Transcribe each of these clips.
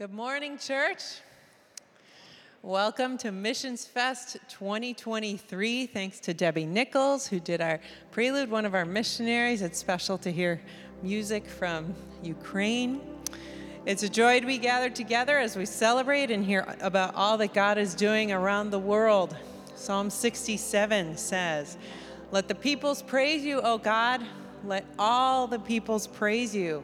Good morning, church. Welcome to Missions Fest 2023. Thanks to Debbie Nichols, who did our prelude, one of our missionaries. It's special to hear music from Ukraine. It's a joy to be gathered together as we celebrate and hear about all that God is doing around the world. Psalm 67 says, Let the peoples praise you, O God. Let all the peoples praise you.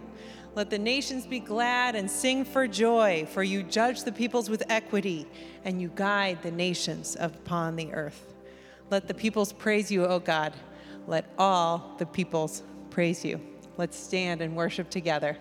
Let the nations be glad and sing for joy, for you judge the peoples with equity and you guide the nations upon the earth. Let the peoples praise you, O God. Let all the peoples praise you. Let's stand and worship together.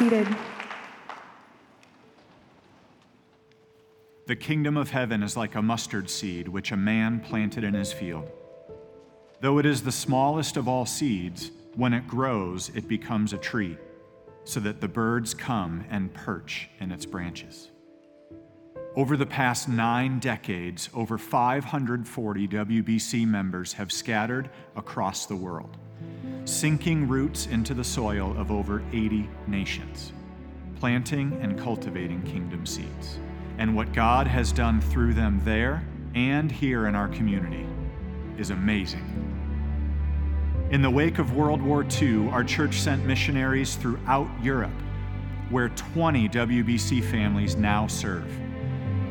Seated. The kingdom of heaven is like a mustard seed which a man planted in his field. Though it is the smallest of all seeds, when it grows, it becomes a tree, so that the birds come and perch in its branches. Over the past nine decades, over 540 WBC members have scattered across the world sinking roots into the soil of over 80 nations, planting and cultivating kingdom seeds. And what God has done through them there and here in our community is amazing. In the wake of World War II, our church sent missionaries throughout Europe, where 20 WBC families now serve.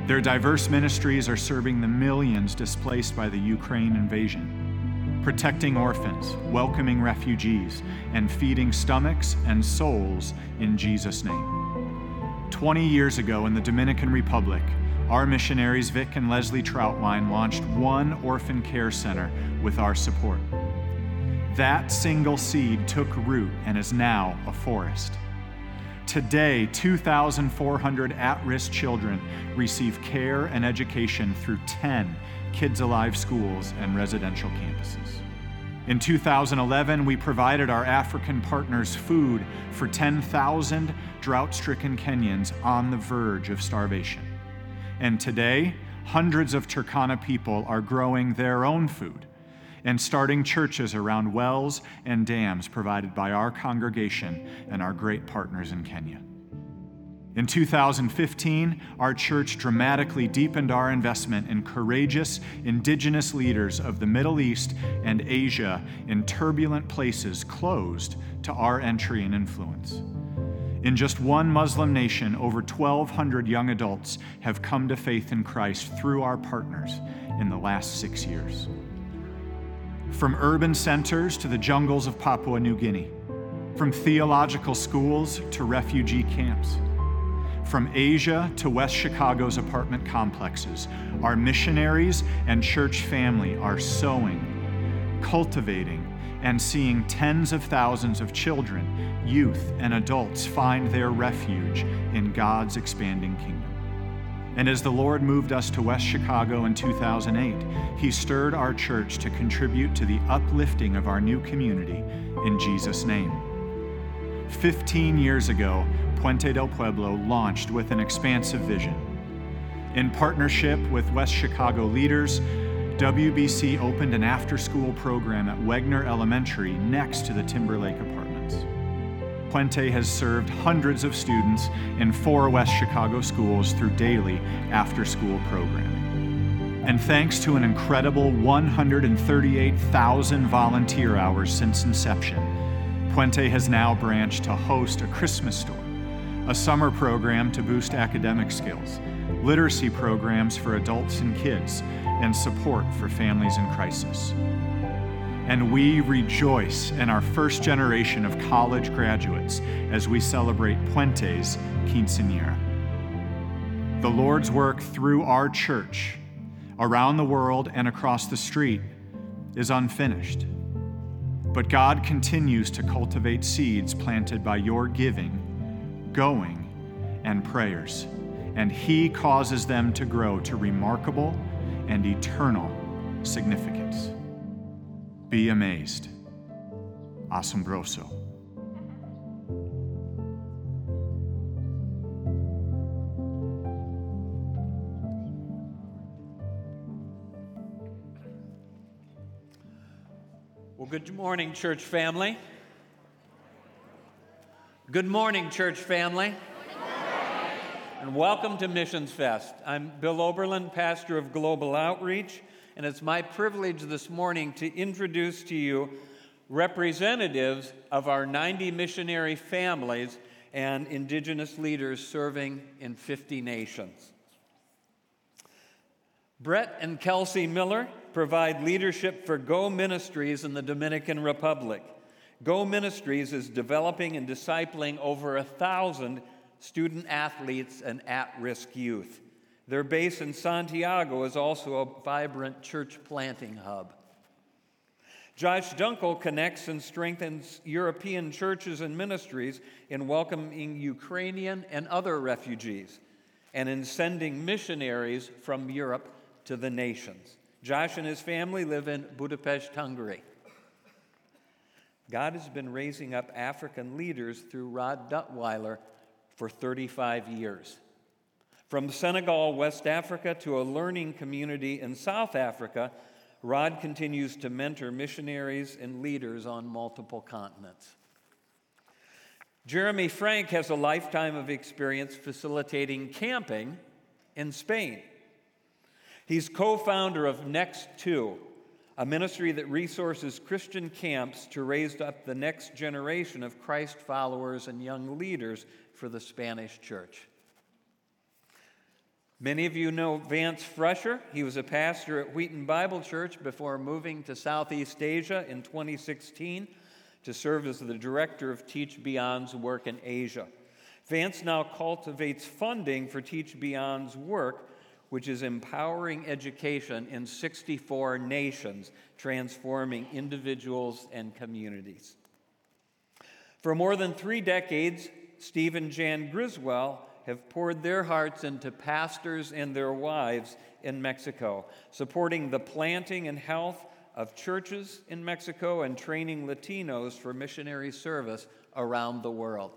Their diverse ministries are serving the millions displaced by the Ukraine invasion protecting orphans, welcoming refugees, and feeding stomachs and souls in Jesus' name. 20 years ago in the Dominican Republic, our missionaries Vic and Leslie Troutwine launched one orphan care center with our support. That single seed took root and is now a forest. Today, 2,400 at risk children receive care and education through 10 Kids Alive schools and residential campuses. In 2011, we provided our African partners food for 10,000 drought stricken Kenyans on the verge of starvation. And today, hundreds of Turkana people are growing their own food and starting churches around wells and dams provided by our congregation and our great partners in Kenya. In 2015, our church dramatically deepened our investment in courageous indigenous leaders of the Middle East and Asia in turbulent places closed to our entry and influence. In just one Muslim nation, over 1,200 young adults have come to faith in Christ through our partners in the last six years. From urban centers to the jungles of Papua New Guinea, from theological schools to refugee camps from Asia to West Chicago's apartment complexes, our missionaries and church family are sowing, cultivating, and seeing tens of thousands of children, youth, and adults find their refuge in God's expanding kingdom. And as the Lord moved us to West Chicago in 2008, He stirred our church to contribute to the uplifting of our new community in Jesus' name. 15 years ago, Puente del Pueblo launched with an expansive vision. In partnership with West Chicago leaders, WBC opened an after school program at Wegner Elementary next to the Timberlake Apartments. Puente has served hundreds of students in four West Chicago schools through daily after school programming. And thanks to an incredible 138,000 volunteer hours since inception, Puente has now branched to host a Christmas store a summer program to boost academic skills, literacy programs for adults and kids, and support for families in crisis. And we rejoice in our first generation of college graduates as we celebrate Puente's quinceañera. The Lord's work through our church, around the world and across the street, is unfinished. But God continues to cultivate seeds planted by your giving going, and prayers, and He causes them to grow to remarkable and eternal significance. Be amazed. Asombroso. Well, good morning, church family. Good morning, church family. And welcome to Missions Fest. I'm Bill Oberlin, pastor of Global Outreach, and it's my privilege this morning to introduce to you representatives of our 90 missionary families and indigenous leaders serving in 50 nations. Brett and Kelsey Miller provide leadership for Go Ministries in the Dominican Republic. Go Ministries is developing and discipling over a thousand student athletes and at risk youth. Their base in Santiago is also a vibrant church planting hub. Josh Dunkel connects and strengthens European churches and ministries in welcoming Ukrainian and other refugees and in sending missionaries from Europe to the nations. Josh and his family live in Budapest, Hungary. God has been raising up African leaders through Rod Duttweiler for 35 years. From Senegal, West Africa, to a learning community in South Africa, Rod continues to mentor missionaries and leaders on multiple continents. Jeremy Frank has a lifetime of experience facilitating camping in Spain. He's co founder of Next Two, a ministry that resources Christian camps to raise up the next generation of Christ followers and young leaders for the Spanish church. Many of you know Vance Fresher. He was a pastor at Wheaton Bible Church before moving to Southeast Asia in 2016 to serve as the director of TeachBeyond's work in Asia. Vance now cultivates funding for TeachBeyond's work, which is empowering education in 64 nations, transforming individuals and communities. For more than three decades, Steve and Jan Griswell have poured their hearts into pastors and their wives in Mexico, supporting the planting and health of churches in Mexico and training Latinos for missionary service around the world.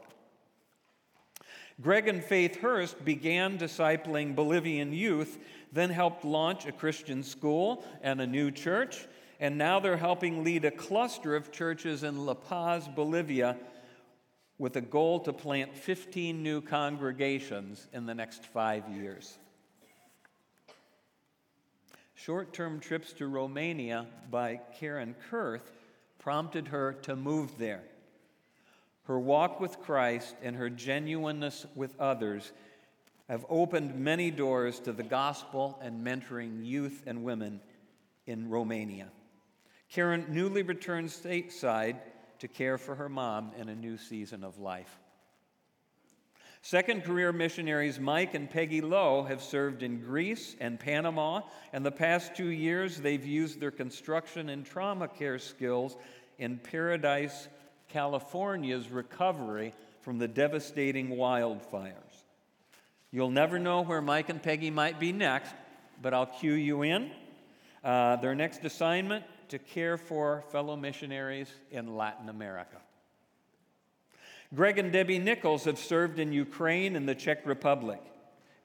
Greg and Faith Hurst began discipling Bolivian youth, then helped launch a Christian school and a new church, and now they're helping lead a cluster of churches in La Paz, Bolivia, with a goal to plant 15 new congregations in the next five years. Short term trips to Romania by Karen Kurth prompted her to move there. Her walk with Christ and her genuineness with others have opened many doors to the gospel and mentoring youth and women in Romania. Karen newly returned stateside to care for her mom in a new season of life. Second career missionaries Mike and Peggy Lowe have served in Greece and Panama, and the past two years they've used their construction and trauma care skills in Paradise, California's recovery from the devastating wildfires. You'll never know where Mike and Peggy might be next, but I'll cue you in. Uh, their next assignment to care for fellow missionaries in Latin America. Greg and Debbie Nichols have served in Ukraine and the Czech Republic.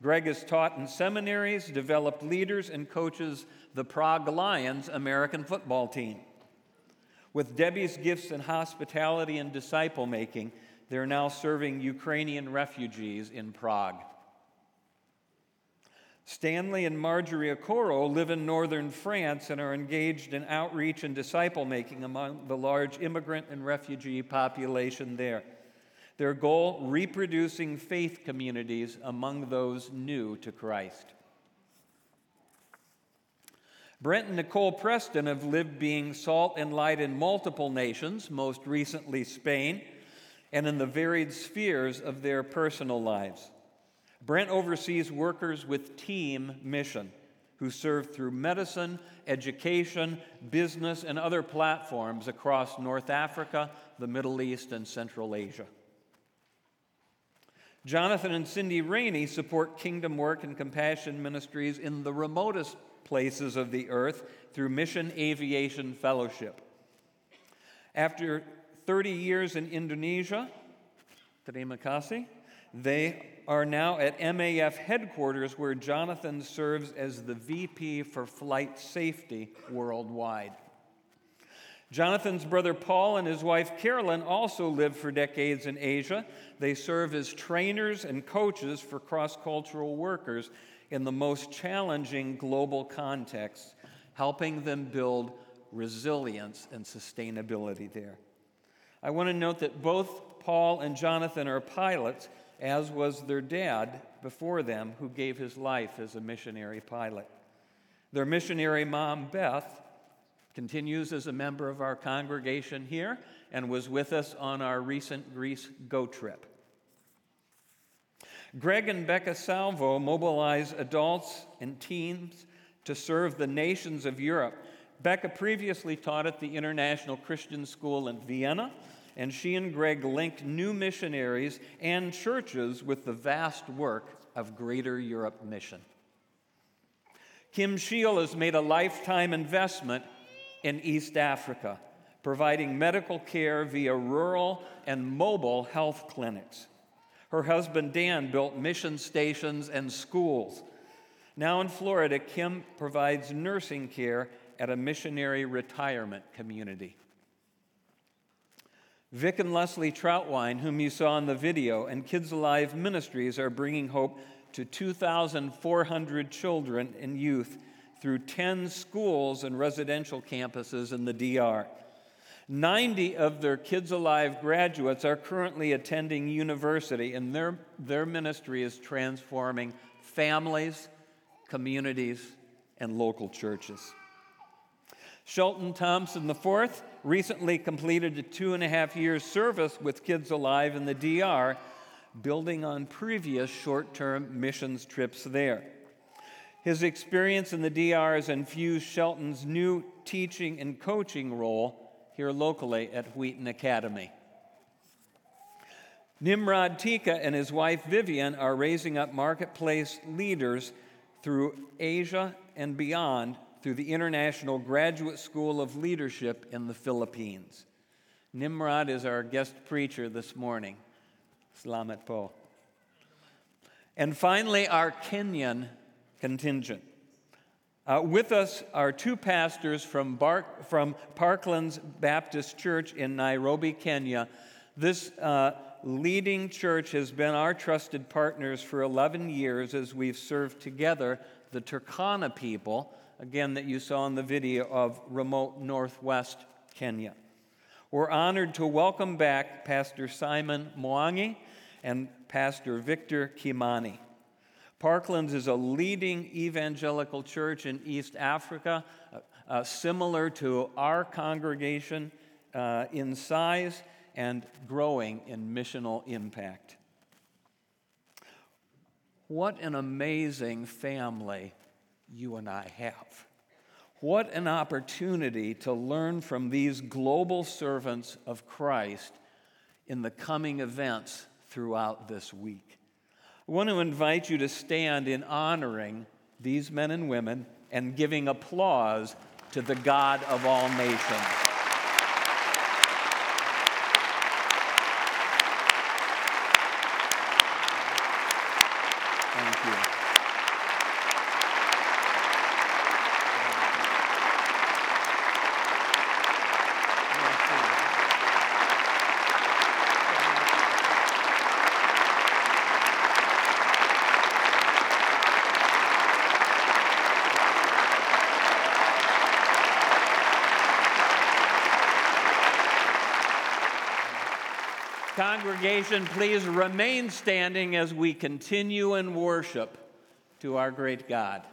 Greg has taught in seminaries, developed leaders, and coaches the Prague Lions American football team. With Debbie's gifts in hospitality and disciple making, they're now serving Ukrainian refugees in Prague. Stanley and Marjorie Okoro live in northern France and are engaged in outreach and disciple making among the large immigrant and refugee population there. Their goal reproducing faith communities among those new to Christ. Brent and Nicole Preston have lived being salt and light in multiple nations, most recently Spain, and in the varied spheres of their personal lives. Brent oversees workers with team mission who serve through medicine, education, business, and other platforms across North Africa, the Middle East, and Central Asia. Jonathan and Cindy Rainey support kingdom work and compassion ministries in the remotest places of the earth through Mission Aviation Fellowship. After 30 years in Indonesia, terima kasih, they are now at MAF headquarters, where Jonathan serves as the VP for Flight Safety worldwide. Jonathan's brother Paul and his wife Carolyn also lived for decades in Asia. They serve as trainers and coaches for cross cultural workers in the most challenging global contexts, helping them build resilience and sustainability there. I want to note that both Paul and Jonathan are pilots as was their dad before them, who gave his life as a missionary pilot. Their missionary mom, Beth, continues as a member of our congregation here and was with us on our recent Greece Go trip. Greg and Becca Salvo mobilize adults and teens to serve the nations of Europe Becca previously taught at the International Christian School in Vienna, and she and Greg linked new missionaries and churches with the vast work of Greater Europe Mission. Kim Scheel has made a lifetime investment in East Africa, providing medical care via rural and mobile health clinics. Her husband Dan built mission stations and schools. Now in Florida, Kim provides nursing care at a missionary retirement community. Vic and Leslie Troutwine, whom you saw in the video, and Kids Alive Ministries are bringing hope to 2,400 children and youth through 10 schools and residential campuses in the DR. 90 of their Kids Alive graduates are currently attending university, and their, their ministry is transforming families, communities, and local churches. Shelton Thompson IV recently completed a two and a half years service with Kids Alive in the DR, building on previous short term missions trips there. His experience in the DR has infused Shelton's new teaching and coaching role here locally at Wheaton Academy. Nimrod Tika and his wife Vivian are raising up marketplace leaders through Asia and beyond through the International Graduate School of Leadership in the Philippines. Nimrod is our guest preacher this morning. Slamet Po. And finally, our Kenyan contingent. Uh, with us are two pastors from, Bar- from Parklands Baptist Church in Nairobi, Kenya. This uh, leading church has been our trusted partners for 11 years as we've served together the Turkana people again, that you saw in the video of remote northwest Kenya. We're honored to welcome back Pastor Simon Mwangi and Pastor Victor Kimani. Parklands is a leading evangelical church in East Africa, uh, uh, similar to our congregation uh, in size and growing in missional impact. What an amazing family you and I have. What an opportunity to learn from these global servants of Christ in the coming events throughout this week. I want to invite you to stand in honoring these men and women and giving applause to the God of all nations. Congregation, please remain standing as we continue in worship to our great God.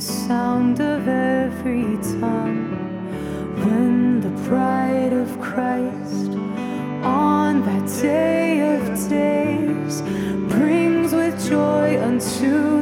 the sound of every tongue. When the pride of Christ on that day of days brings with joy unto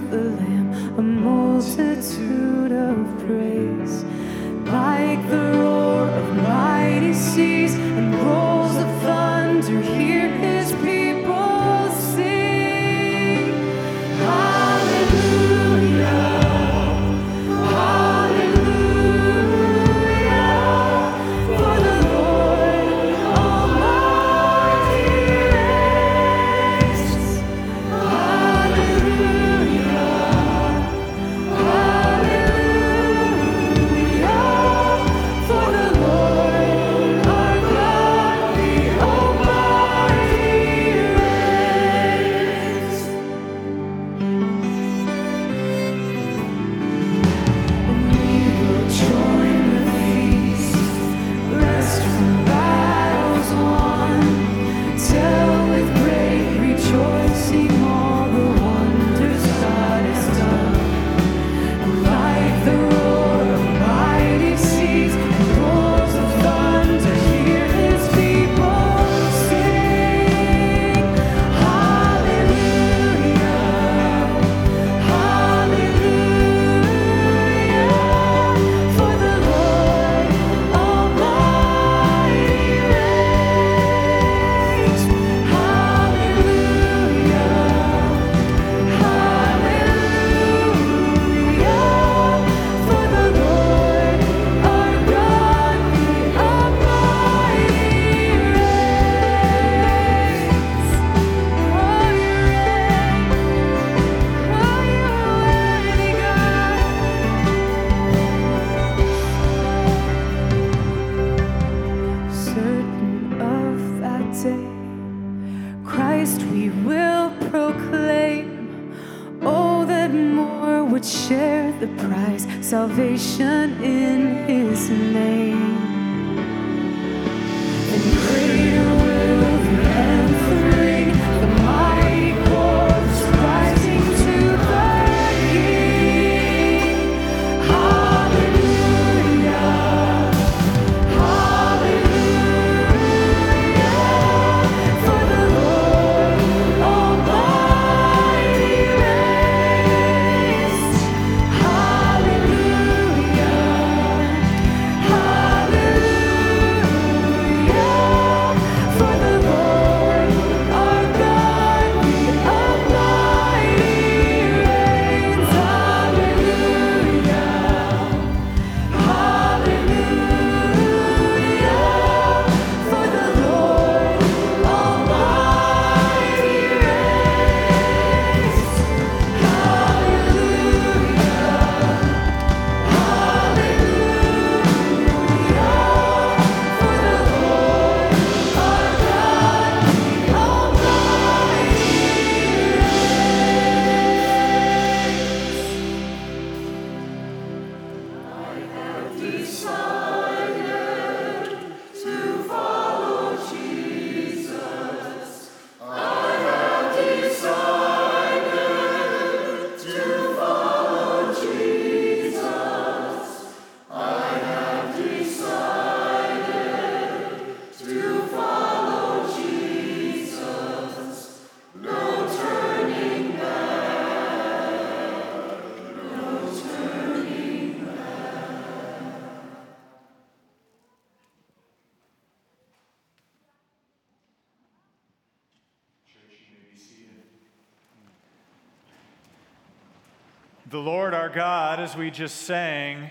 as we just sang,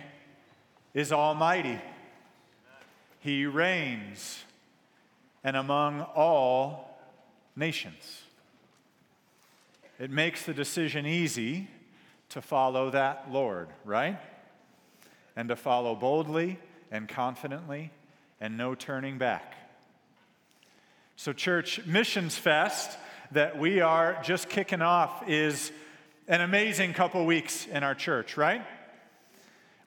is almighty. He reigns and among all nations. It makes the decision easy to follow that Lord, right? And to follow boldly and confidently and no turning back. So, church missions fest that we are just kicking off is an amazing couple weeks in our church, right?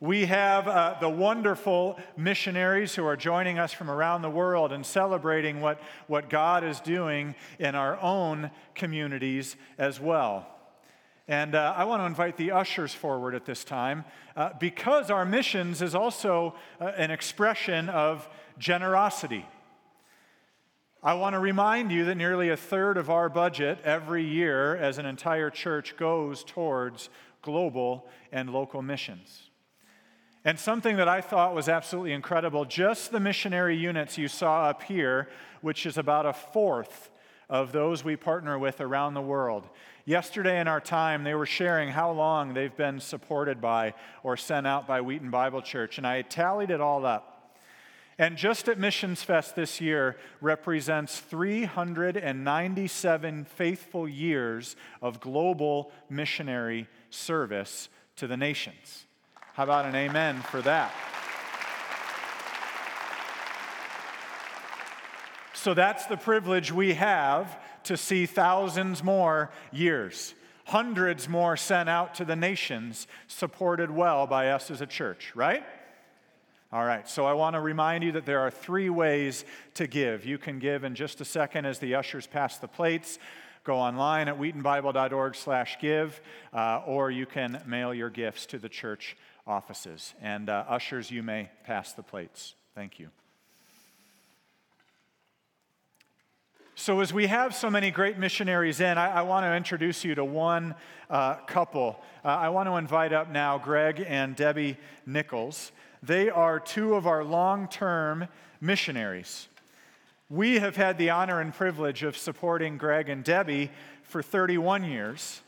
We have uh, the wonderful missionaries who are joining us from around the world and celebrating what, what God is doing in our own communities as well. And uh, I want to invite the ushers forward at this time uh, because our missions is also uh, an expression of generosity. I want to remind you that nearly a third of our budget every year as an entire church goes towards global and local missions. And something that I thought was absolutely incredible just the missionary units you saw up here, which is about a fourth of those we partner with around the world. Yesterday in our time, they were sharing how long they've been supported by or sent out by Wheaton Bible Church, and I tallied it all up. And just at Missions Fest this year represents 397 faithful years of global missionary service to the nations. How about an amen for that? So that's the privilege we have to see thousands more years, hundreds more sent out to the nations, supported well by us as a church, right? All right, so I want to remind you that there are three ways to give. You can give in just a second as the ushers pass the plates. Go online at wheatonbible.org slash give, uh, or you can mail your gifts to the church offices. And uh, ushers, you may pass the plates. Thank you. So, as we have so many great missionaries in, I, I want to introduce you to one uh, couple. Uh, I want to invite up now Greg and Debbie Nichols. They are two of our long term missionaries. We have had the honor and privilege of supporting Greg and Debbie for 31 years,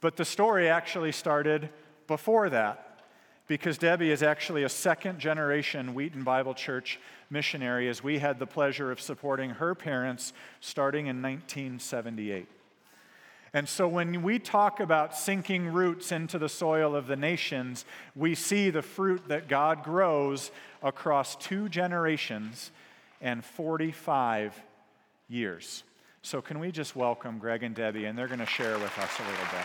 but the story actually started before that because Debbie is actually a second generation Wheaton Bible Church missionary, as we had the pleasure of supporting her parents starting in 1978. And so when we talk about sinking roots into the soil of the nations, we see the fruit that God grows across two generations and 45 years. So, can we just welcome Greg and Debbie, and they're going to share with us a little bit.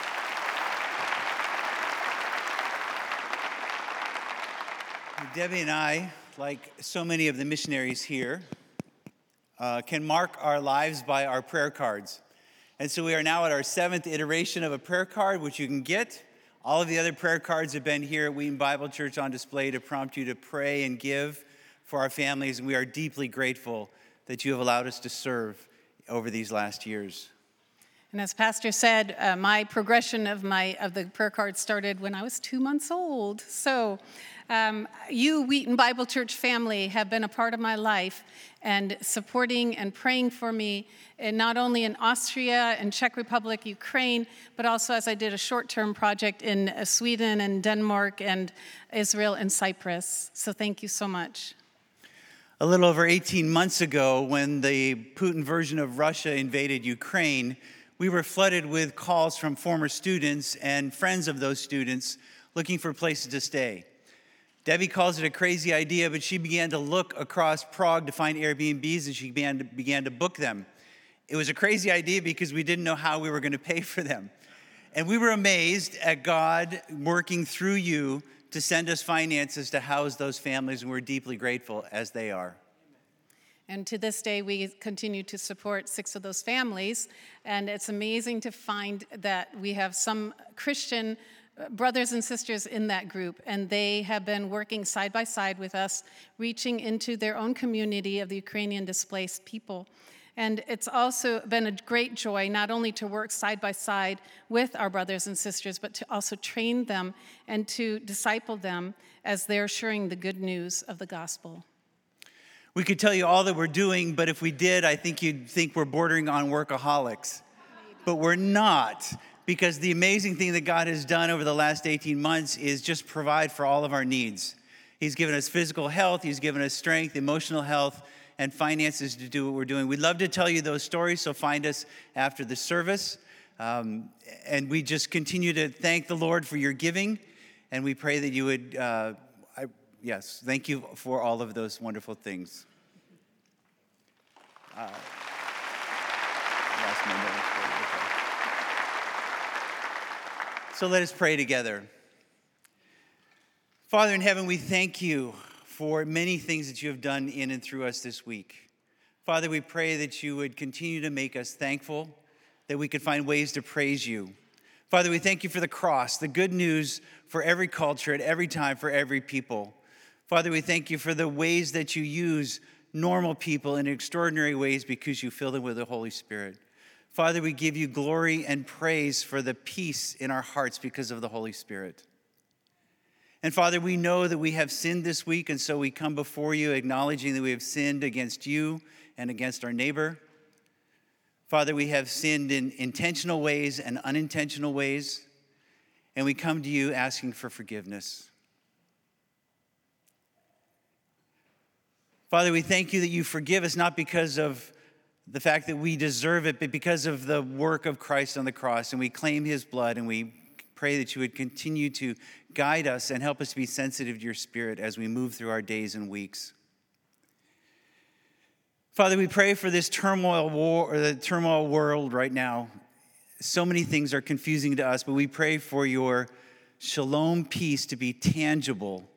Debbie and I, like so many of the missionaries here, uh, can mark our lives by our prayer cards. And so we are now at our seventh iteration of a prayer card, which you can get. All of the other prayer cards have been here at Wheaton Bible Church on display to prompt you to pray and give for our families. And we are deeply grateful that you have allowed us to serve over these last years. And as Pastor said, uh, my progression of my of the prayer card started when I was two months old. So, um, you, Wheaton Bible Church family, have been a part of my life and supporting and praying for me, and not only in Austria and Czech Republic, Ukraine, but also as I did a short-term project in uh, Sweden and Denmark and Israel and Cyprus. So, thank you so much. A little over 18 months ago, when the Putin version of Russia invaded Ukraine we were flooded with calls from former students and friends of those students looking for places to stay. Debbie calls it a crazy idea, but she began to look across Prague to find Airbnbs and she began to, began to book them. It was a crazy idea because we didn't know how we were going to pay for them. And we were amazed at God working through you to send us finances to house those families, and we're deeply grateful as they are. And to this day, we continue to support six of those families. And it's amazing to find that we have some Christian brothers and sisters in that group, and they have been working side by side with us, reaching into their own community of the Ukrainian displaced people. And it's also been a great joy not only to work side by side with our brothers and sisters, but to also train them and to disciple them as they're sharing the good news of the gospel. We could tell you all that we're doing, but if we did, I think you'd think we're bordering on workaholics. But we're not, because the amazing thing that God has done over the last 18 months is just provide for all of our needs. He's given us physical health, He's given us strength, emotional health, and finances to do what we're doing. We'd love to tell you those stories, so find us after the service. Um, and we just continue to thank the Lord for your giving, and we pray that you would. Uh, yes, thank you for all of those wonderful things. Uh, so let us pray together. Father in heaven, we thank you for many things that you have done in and through us this week. Father, we pray that you would continue to make us thankful, that we could find ways to praise you. Father, we thank you for the cross, the good news for every culture at every time, for every people. Father, we thank you for the ways that you use normal people in extraordinary ways because you fill them with the Holy Spirit. Father, we give you glory and praise for the peace in our hearts because of the Holy Spirit. And Father, we know that we have sinned this week, and so we come before you acknowledging that we have sinned against you and against our neighbor. Father, we have sinned in intentional ways and unintentional ways, and we come to you asking for forgiveness. Father, we thank you that you forgive us not because of the fact that we deserve it, but because of the work of Christ on the cross, and we claim his blood and we pray that you would continue to guide us and help us to be sensitive to your spirit as we move through our days and weeks. Father, we pray for this turmoil war or the turmoil world right now. So many things are confusing to us, but we pray for your shalom peace to be tangible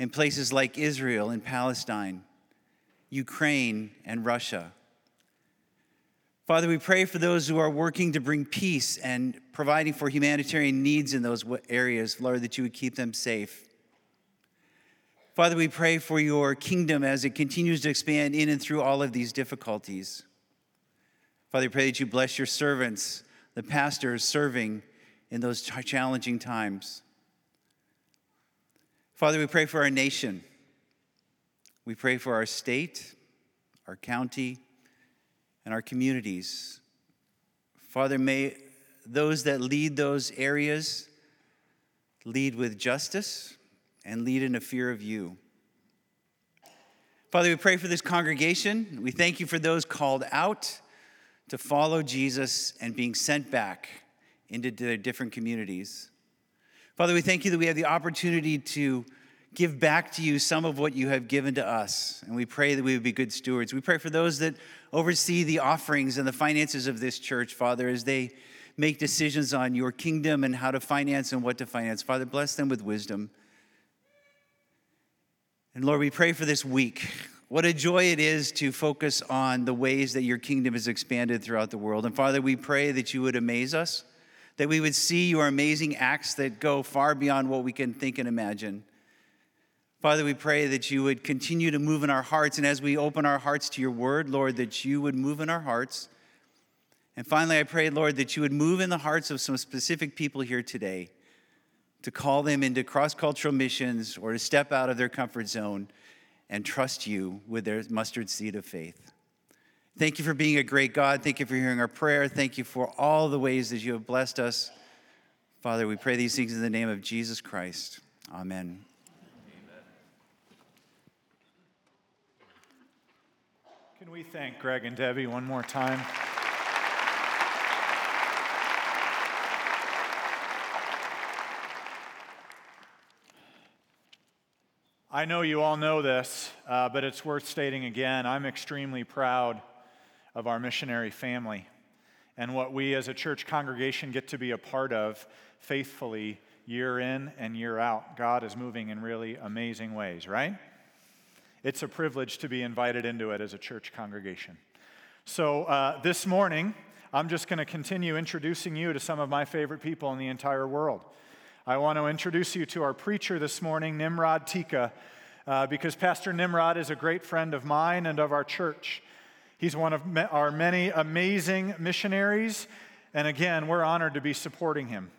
in places like Israel and Palestine, Ukraine and Russia. Father, we pray for those who are working to bring peace and providing for humanitarian needs in those areas, Lord, that you would keep them safe. Father, we pray for your kingdom as it continues to expand in and through all of these difficulties. Father, we pray that you bless your servants, the pastors serving in those challenging times. Father, we pray for our nation. We pray for our state, our county, and our communities. Father, may those that lead those areas lead with justice and lead in a fear of you. Father, we pray for this congregation. We thank you for those called out to follow Jesus and being sent back into their different communities. Father, we thank you that we have the opportunity to give back to you some of what you have given to us. And we pray that we would be good stewards. We pray for those that oversee the offerings and the finances of this church, Father, as they make decisions on your kingdom and how to finance and what to finance. Father, bless them with wisdom. And Lord, we pray for this week. What a joy it is to focus on the ways that your kingdom is expanded throughout the world. And Father, we pray that you would amaze us, that we would see your amazing acts that go far beyond what we can think and imagine. Father, we pray that you would continue to move in our hearts. And as we open our hearts to your word, Lord, that you would move in our hearts. And finally, I pray, Lord, that you would move in the hearts of some specific people here today to call them into cross cultural missions or to step out of their comfort zone and trust you with their mustard seed of faith. Thank you for being a great God. Thank you for hearing our prayer. Thank you for all the ways that you have blessed us. Father, we pray these things in the name of Jesus Christ. Amen. Can we thank Greg and Debbie one more time? I know you all know this, uh, but it's worth stating again. I'm extremely proud of our missionary family and what we as a church congregation get to be a part of faithfully year in and year out. God is moving in really amazing ways, right? It's a privilege to be invited into it as a church congregation. So uh, this morning, I'm just going to continue introducing you to some of my favorite people in the entire world. I want to introduce you to our preacher this morning, Nimrod Tika, uh, because Pastor Nimrod is a great friend of mine and of our church. He's one of our many amazing missionaries, and again, we're honored to be supporting him.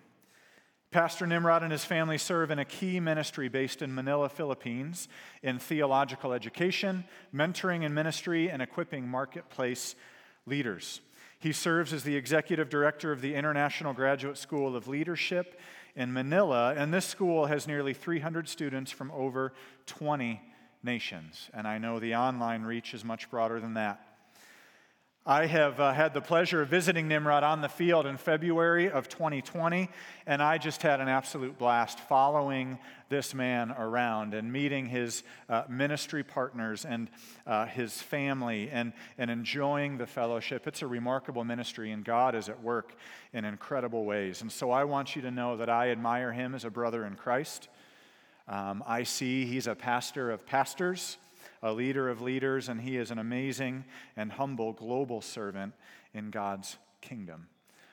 Pastor Nimrod and his family serve in a key ministry based in Manila, Philippines, in theological education, mentoring and ministry, and equipping marketplace leaders. He serves as the executive director of the International Graduate School of Leadership in Manila, and this school has nearly 300 students from over 20 nations. And I know the online reach is much broader than that. I have uh, had the pleasure of visiting Nimrod on the field in February of 2020, and I just had an absolute blast following this man around and meeting his uh, ministry partners and uh, his family and, and enjoying the fellowship. It's a remarkable ministry, and God is at work in incredible ways. And so I want you to know that I admire him as a brother in Christ. Um, I see he's a pastor of pastors, a leader of leaders, and he is an amazing and humble global servant in God's kingdom.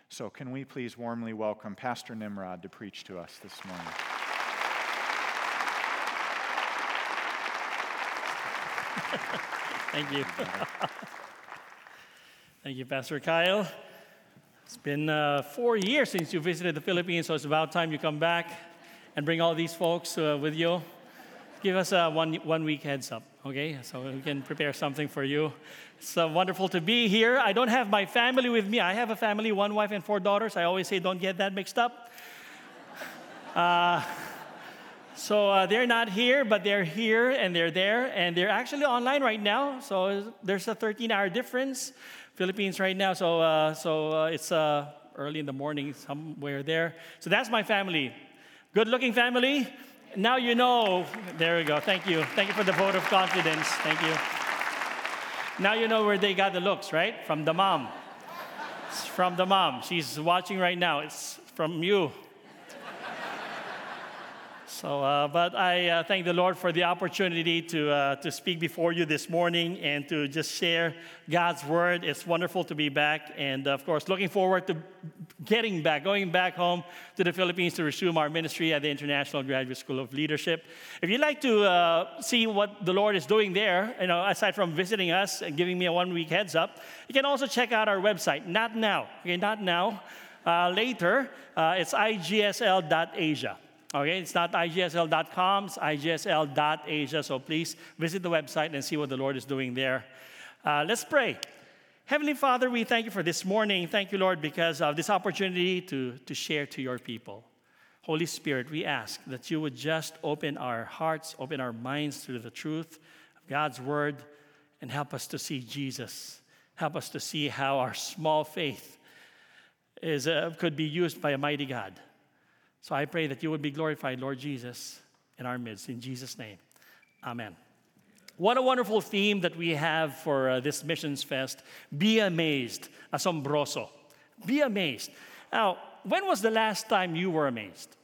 So, can we please warmly welcome Pastor Nimrod to preach to us this morning? Thank you. Thank you, Pastor Kyle. It's been uh, four years since you visited the Philippines, so it's about time you come back and bring all these folks uh, with you. Give us a one, one week heads up, okay? So we can prepare something for you. It's uh, wonderful to be here. I don't have my family with me. I have a family, one wife and four daughters. I always say, don't get that mixed up. Uh, so uh, they're not here, but they're here and they're there, and they're actually online right now. So there's a 13 hour difference. Philippines right now, so, uh, so uh, it's uh, early in the morning, somewhere there. So that's my family. Good looking family. Now you know. There we go. Thank you. Thank you for the vote of confidence. Thank you. Now you know where they got the looks, right? From the mom. It's from the mom. She's watching right now. It's from you. So, uh, but I uh, thank the Lord for the opportunity to, uh, to speak before you this morning and to just share God's word. It's wonderful to be back. And of course, looking forward to getting back, going back home to the Philippines to resume our ministry at the International Graduate School of Leadership. If you'd like to uh, see what the Lord is doing there, you know, aside from visiting us and giving me a one week heads up, you can also check out our website. Not now, okay, not now. Uh, later, uh, it's igsl.asia. Okay, it's not igsl.com, it's igsl.asia. So please visit the website and see what the Lord is doing there. Uh, let's pray. Heavenly Father, we thank you for this morning. Thank you, Lord, because of this opportunity to, to share to your people. Holy Spirit, we ask that you would just open our hearts, open our minds to the truth of God's word, and help us to see Jesus. Help us to see how our small faith is, uh, could be used by a mighty God. So I pray that you would be glorified, Lord Jesus, in our midst. In Jesus' name, amen. What a wonderful theme that we have for uh, this Missions Fest. Be amazed, asombroso. Be amazed. Now, when was the last time you were amazed?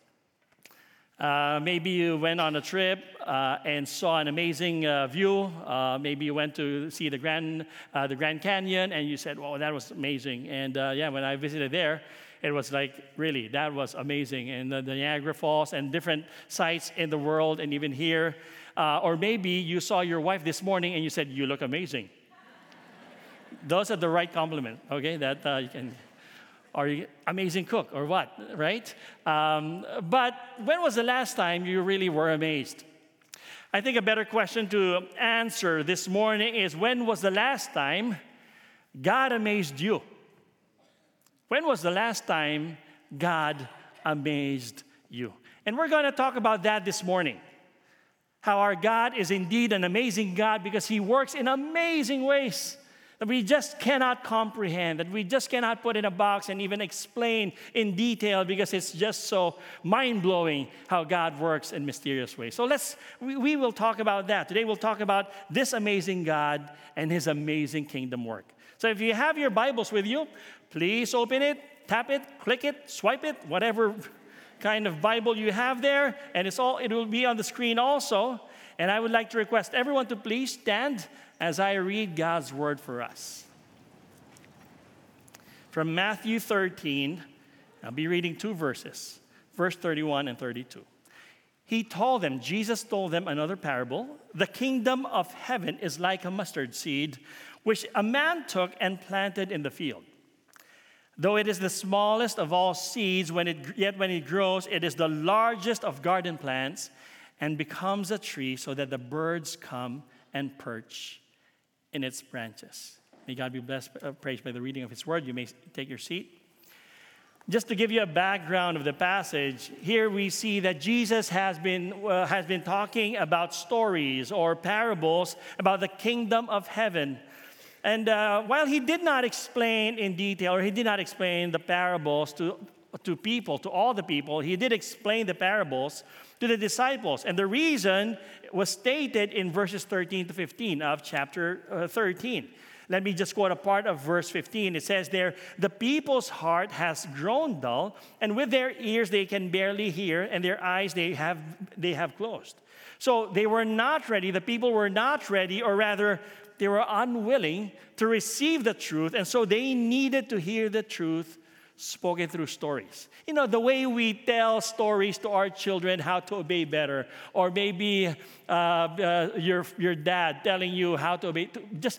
Uh, maybe you went on a trip uh, and saw an amazing uh, view. Uh, maybe you went to see the Grand, uh, the Grand Canyon and you said, "Wow, that was amazing." And uh, yeah, when I visited there, it was like, really, that was amazing. And the, the Niagara Falls and different sites in the world and even here. Uh, or maybe you saw your wife this morning and you said, You look amazing. Those are the right compliment, okay? That uh, you can, are you amazing cook or what, right? Um, but when was the last time you really were amazed? I think a better question to answer this morning is when was the last time God amazed you? When was the last time God amazed you? And we're going to talk about that this morning. How our God is indeed an amazing God because He works in amazing ways that we just cannot comprehend, that we just cannot put in a box and even explain in detail because it's just so mind blowing how God works in mysterious ways. So let's, we, we will talk about that. Today we'll talk about this amazing God and His amazing kingdom work. So if you have your Bibles with you, please open it, tap it, click it, swipe it, whatever kind of Bible you have there, and it's all it will be on the screen also. And I would like to request everyone to please stand as I read God's word for us. From Matthew 13, I'll be reading two verses, verse 31 and 32. He told them, Jesus told them another parable. The kingdom of heaven is like a mustard seed which a man took and planted in the field. Though it is the smallest of all seeds, when it, yet when it grows, it is the largest of garden plants and becomes a tree so that the birds come and perch in its branches. May God be blessed, uh, praised by the reading of His word. You may take your seat. Just to give you a background of the passage, here we see that Jesus has been, uh, has been talking about stories or parables about the kingdom of heaven and uh, while he did not explain in detail, or he did not explain the parables to, to people, to all the people, he did explain the parables to the disciples. And the reason was stated in verses 13 to 15 of chapter uh, 13. Let me just quote a part of verse 15. It says there, The people's heart has grown dull, and with their ears they can barely hear, and their eyes they have, they have closed. So they were not ready, the people were not ready, or rather, they were unwilling to receive the truth, and so they needed to hear the truth spoken through stories. You know, the way we tell stories to our children how to obey better, or maybe uh, uh, your, your dad telling you how to obey, just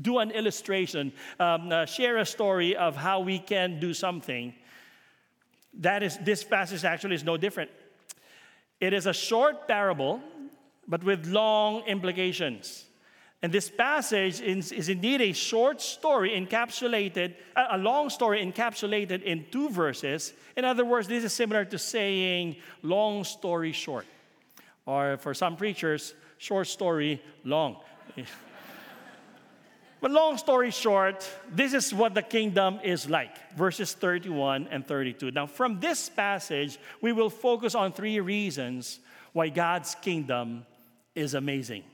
do an illustration, um, uh, share a story of how we can do something. That is, this passage actually is no different. It is a short parable, but with long implications. And this passage is, is, indeed a short story encapsulated, a long story encapsulated in two verses. In other words, this is similar to saying long story short. Or for some preachers, short story long. but long story short, this is what the kingdom is like. Verses 31 and 32. Now, from this passage, we will focus on three reasons why God's kingdom is amazing.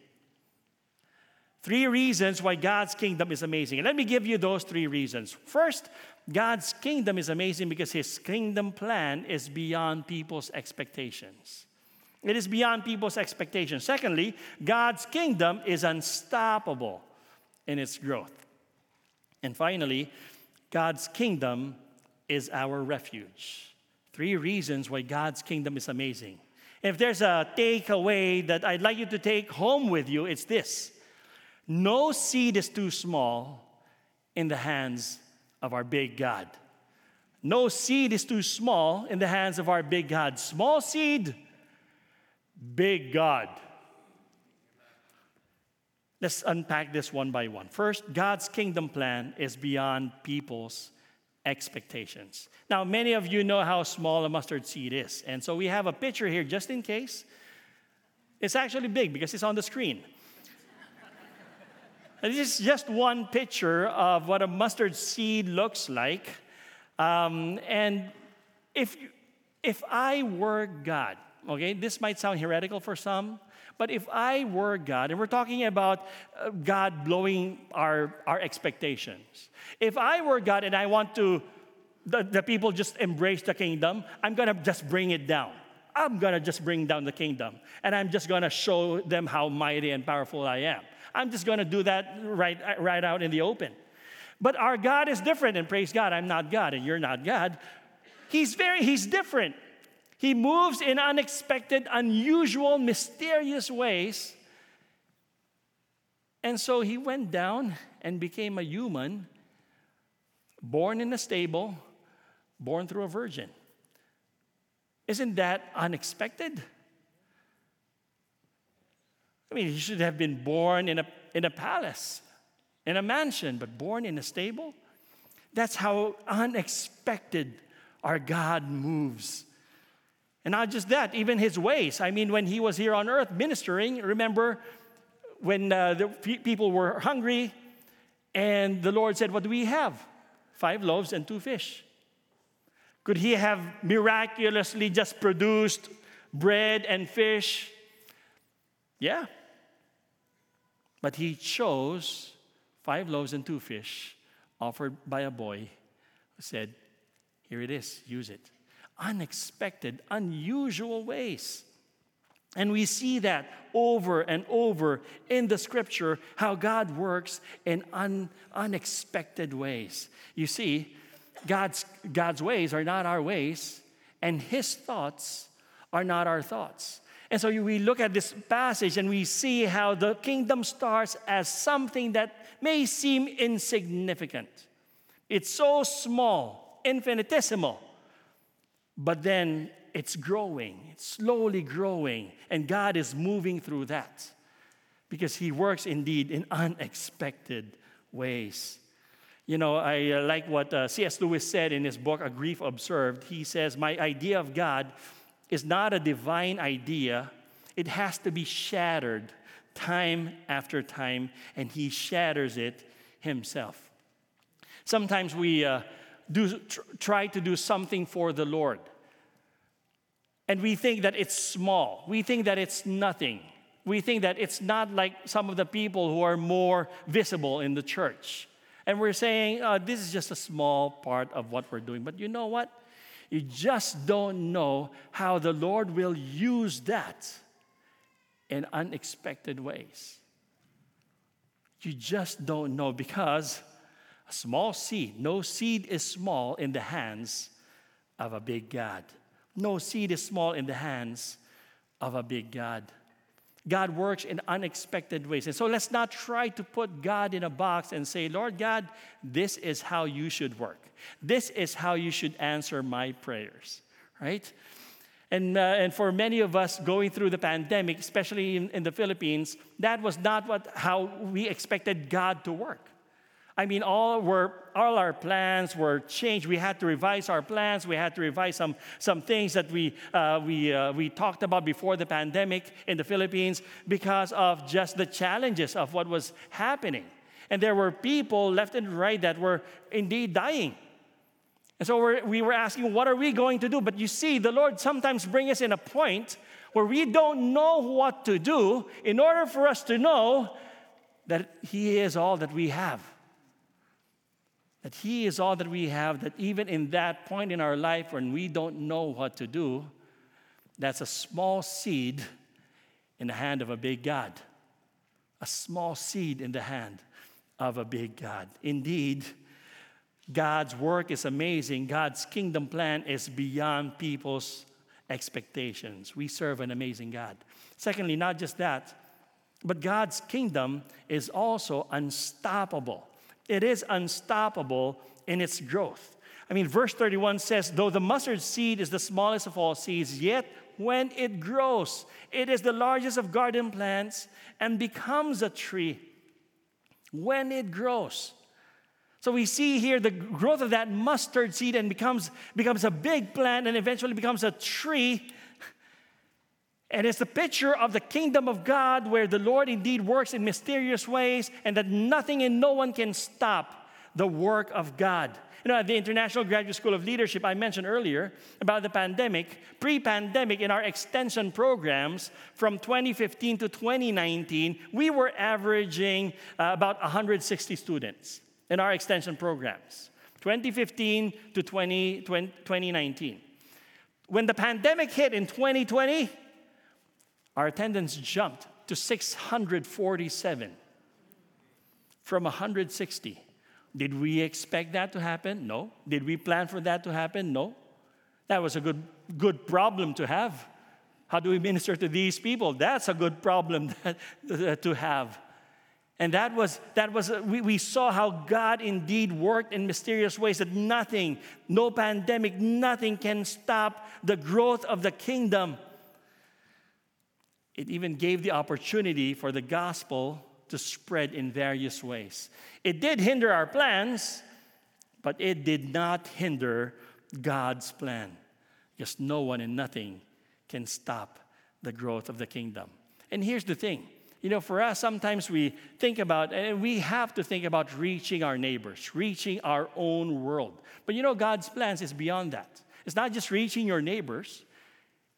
Three reasons why God's kingdom is amazing. And let me give you those three reasons. First, God's kingdom is amazing because his kingdom plan is beyond people's expectations. It is beyond people's expectations. Secondly, God's kingdom is unstoppable in its growth. And finally, God's kingdom is our refuge. Three reasons why God's kingdom is amazing. If there's a takeaway that I'd like you to take home with you, it's this no seed is too small in the hands of our big God. No seed is too small in the hands of our big God. Small seed, big God. Let's unpack this one by one. First, God's kingdom plan is beyond people's expectations. Now, many of you know how small a mustard seed is. And so we have a picture here just in case. It's actually big because it's on the screen. This is just one picture of what a mustard seed looks like. Um, and if, if I were God, okay, this might sound heretical for some, but if I were God, and we're talking about uh, God blowing our, our expectations, if I were God and I want to, the, the people just embrace the kingdom, I'm gonna just bring it down. I'm gonna just bring down the kingdom, and I'm just gonna show them how mighty and powerful I am. I'm just going to do that right, right out in the open. But our God is different, and praise God, I'm not God, and you're not God. He's very, he's different. He moves in unexpected, unusual, mysterious ways. And so he went down and became a human, born in a stable, born through a virgin. Isn't that unexpected? I mean, he should have been born in a, in a palace, in a mansion, but born in a stable. That's how unexpected our God moves. And not just that, even his ways. I mean, when he was here on earth ministering, remember when uh, the people were hungry and the Lord said, What do we have? Five loaves and two fish. Could he have miraculously just produced bread and fish? Yeah, but he chose five loaves and two fish offered by a boy who said, Here it is, use it. Unexpected, unusual ways. And we see that over and over in the scripture how God works in un, unexpected ways. You see, God's, God's ways are not our ways, and His thoughts are not our thoughts. And so we look at this passage and we see how the kingdom starts as something that may seem insignificant. It's so small, infinitesimal, but then it's growing, it's slowly growing, and God is moving through that because He works indeed in unexpected ways. You know, I uh, like what uh, C.S. Lewis said in his book, A Grief Observed. He says, My idea of God is not a divine idea, it has to be shattered time after time, and He shatters it Himself. Sometimes we uh, do, tr- try to do something for the Lord, and we think that it's small, we think that it's nothing. we think that it's not like some of the people who are more visible in the church. And we're saying, oh, this is just a small part of what we're doing. But you know what? You just don't know how the Lord will use that in unexpected ways. You just don't know because a small seed, no seed is small in the hands of a big God. No seed is small in the hands of a big God. God works in unexpected ways. And so let's not try to put God in a box and say, Lord God, this is how you should work. This is how you should answer my prayers, right? And, uh, and for many of us going through the pandemic, especially in, in the Philippines, that was not what, how we expected God to work. I mean, all, were, all our plans were changed. We had to revise our plans. We had to revise some, some things that we, uh, we, uh, we talked about before the pandemic in the Philippines because of just the challenges of what was happening. And there were people left and right that were indeed dying. And so we're, we were asking, what are we going to do? But you see, the Lord sometimes brings us in a point where we don't know what to do in order for us to know that He is all that we have that He is all that we have, that even in that point in our life when we don't know what to do, that's a small seed in the hand of a big God. A small seed in the hand of a big God. Indeed, God's work is amazing. God's kingdom plan is beyond people's expectations. We serve an amazing God. Secondly, not just that, but God's kingdom is also unstoppable. It is unstoppable in its growth. I mean, verse 31 says, Though the mustard seed is the smallest of all seeds, yet when it grows, it is the largest of garden plants and becomes a tree. When it grows. So we see here the growth of that mustard seed and becomes, becomes a big plant and eventually becomes a tree and it's a picture of the kingdom of God where the Lord indeed works in mysterious ways and that nothing and no one can stop the work of God. You know, at the International Graduate School of Leadership, I mentioned earlier about the pandemic, pre pandemic, in our extension programs from 2015 to 2019, we were averaging uh, about 160 students in our extension programs, 2015 to 20, 20, 2019. When the pandemic hit in 2020, our attendance jumped to 647 from 160. Did we expect that to happen? No. Did we plan for that to happen? No. That was a good, good problem to have. How do we minister to these people? That's a good problem to have. And that was, that was we, we saw how God indeed worked in mysterious ways that nothing, no pandemic, nothing can stop the growth of the kingdom. It even gave the opportunity for the gospel to spread in various ways. It did hinder our plans, but it did not hinder God's plan. Because no one and nothing can stop the growth of the kingdom. And here's the thing you know, for us, sometimes we think about, and we have to think about reaching our neighbors, reaching our own world. But you know, God's plans is beyond that. It's not just reaching your neighbors,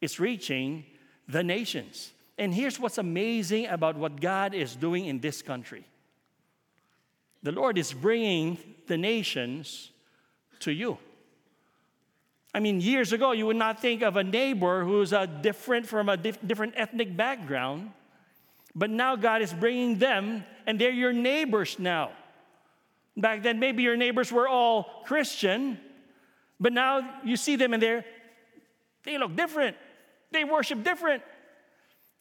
it's reaching the nations. And here's what's amazing about what God is doing in this country the Lord is bringing the nations to you. I mean, years ago, you would not think of a neighbor who's a different from a dif- different ethnic background, but now God is bringing them, and they're your neighbors now. Back then, maybe your neighbors were all Christian, but now you see them and they're, they look different. They worship different.